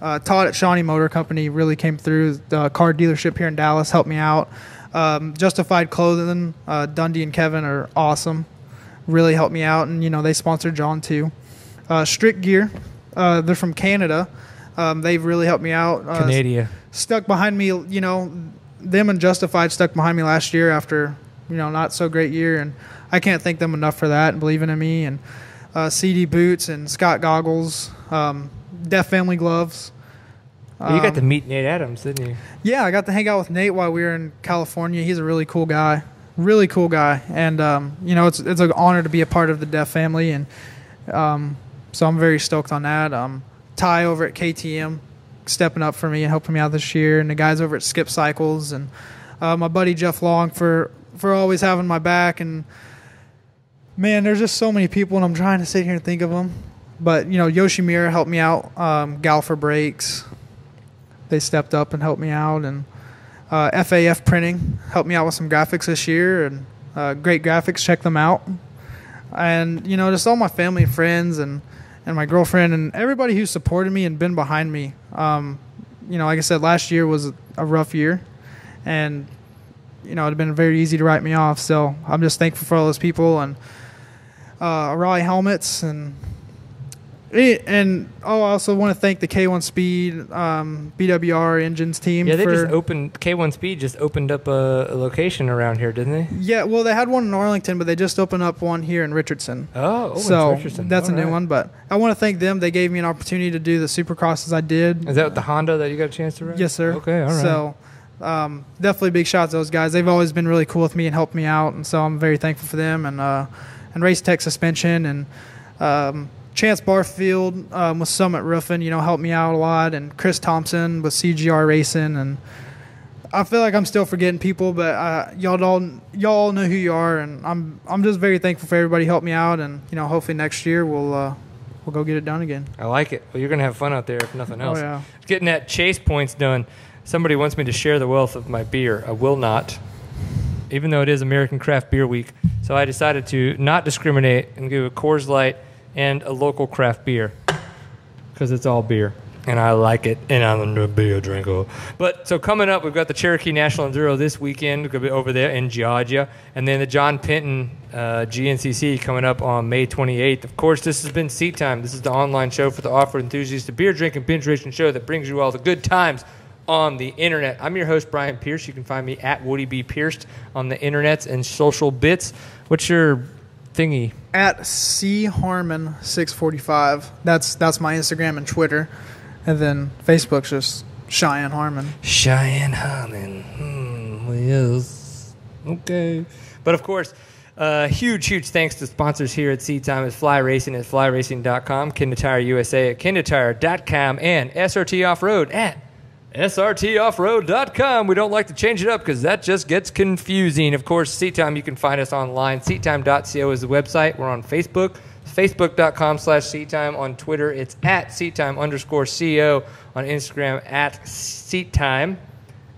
uh, Todd at Shawnee Motor Company really came through. The car dealership here in Dallas helped me out. Um, Justified Clothing, uh, Dundee and Kevin are awesome. Really helped me out, and you know they sponsored John too. Uh, Strict Gear, uh, they're from Canada. Um, they've really helped me out. Uh, Canada. stuck behind me. You know, them and Justified stuck behind me last year after you know not so great year, and I can't thank them enough for that and believing in me. And uh, Sidi boots and Scott goggles, um, Deft Family gloves. Well, you got to Um, meet Nate Adams, didn't you? yeah, I got to hang out with Nate while we were in California. He's a really cool guy, really cool guy, and um, you know it's it's an honor to be a part of the Deft family, and um, so I'm very stoked on that. Um, Ty over at KTM, stepping up for me and helping me out this year, and the guys over at Skip Cycles, and uh, my buddy Jeff Long for for always having my back. And man, there's just so many people, and I'm trying to sit here and think of them. But you know, Yoshimura helped me out. Um, Galfer Brakes, they stepped up and helped me out, and uh, FAF Printing helped me out with some graphics this year, and uh, great graphics. Check them out. And you know, just all my family and friends, and and my girlfriend, and everybody who supported me and been behind me. Um, you know, like I said, last year was a rough year, and you know, it'd been very easy to write me off. So I'm just thankful for all those people and uh, Raleigh helmets and. eh, And oh, I also want to thank the K1 Speed um, BWR engines team. Yeah, they for, just opened K1 Speed just opened up a, a location around here, didn't they? Yeah, well, they had one in Arlington, but they just opened up one here in Richardson. Oh, Owens so Richardson. that's a All new one. But I want to thank them. They gave me an opportunity to do the Supercrosses I did. Is that the Honda that you got a chance to ride? Yes, sir. Okay, all right. So um, definitely big shout out to those guys. They've always been really cool with me and helped me out, and so I'm very thankful for them. And uh, and Race Tech Suspension and um, Chance Barfield um, with Summit Roofing, you know, helped me out a lot, and Chris Thompson with CGR Racing, and I feel like I'm still forgetting people, but uh, y'all all y'all all know who you are, and I'm I'm just very thankful for everybody helped me out, and you know, hopefully next year we'll uh, we'll go get it done again. I like it. Well, you're gonna have fun out there if nothing else. Oh, else. yeah. Getting that chase points done. Somebody wants me to share the wealth of my beer. I will not, even though it is American Craft Beer Week. So I decided to not discriminate and give a Coors Light and a local craft beer because it's all beer. And I like it, and I'm a beer drinker. But so coming up, we've got the Cherokee National Enduro this weekend. Going to be over there in Georgia. And then the John Penton uh, GNCC coming up on May 28th. Of course, this has been Seat Time. This is the online show for the off-road enthusiasts, the beer drinking, binge racing show that brings you all the good times on the internet. I'm your host, Brian Pierce. You can find me at Woody B. Pierced on the internets and social bits. What's your thingy? At C Harmon six forty five. That's that's my Instagram and Twitter, and then Facebook's just Cheyenne Harmon. Cheyenne Harmon. Hmm, yes. Okay. But of course, uh, huge, huge thanks to sponsors here at Seat Time at Fly Racing at flyracing.com, Kenda Tire USA at kendatire.com, and SRT Off Road at srtoffroad.com. We don't like to change it up because that just gets confusing. Of course, Seat Time, you can find us online. Seattime.co is the website. We're on Facebook, facebook.com slash seattime. On Twitter, it's at seattime underscore co. On Instagram, at seattime.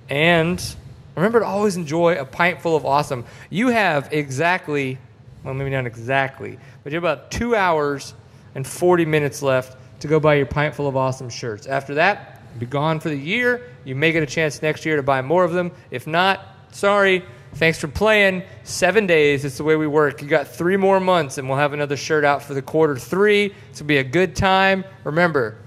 And remember to always enjoy a pint full of awesome. You have exactly, well, maybe not exactly, but you have about two hours and 40 minutes left to go buy your pint full of awesome shirts. After that, be gone for the year. You may get a chance next year to buy more of them. If not, sorry. Thanks for playing. Seven days. It's the way we work. You got three more months, and we'll have another shirt out for the quarter three. It's going to be a good time. Remember,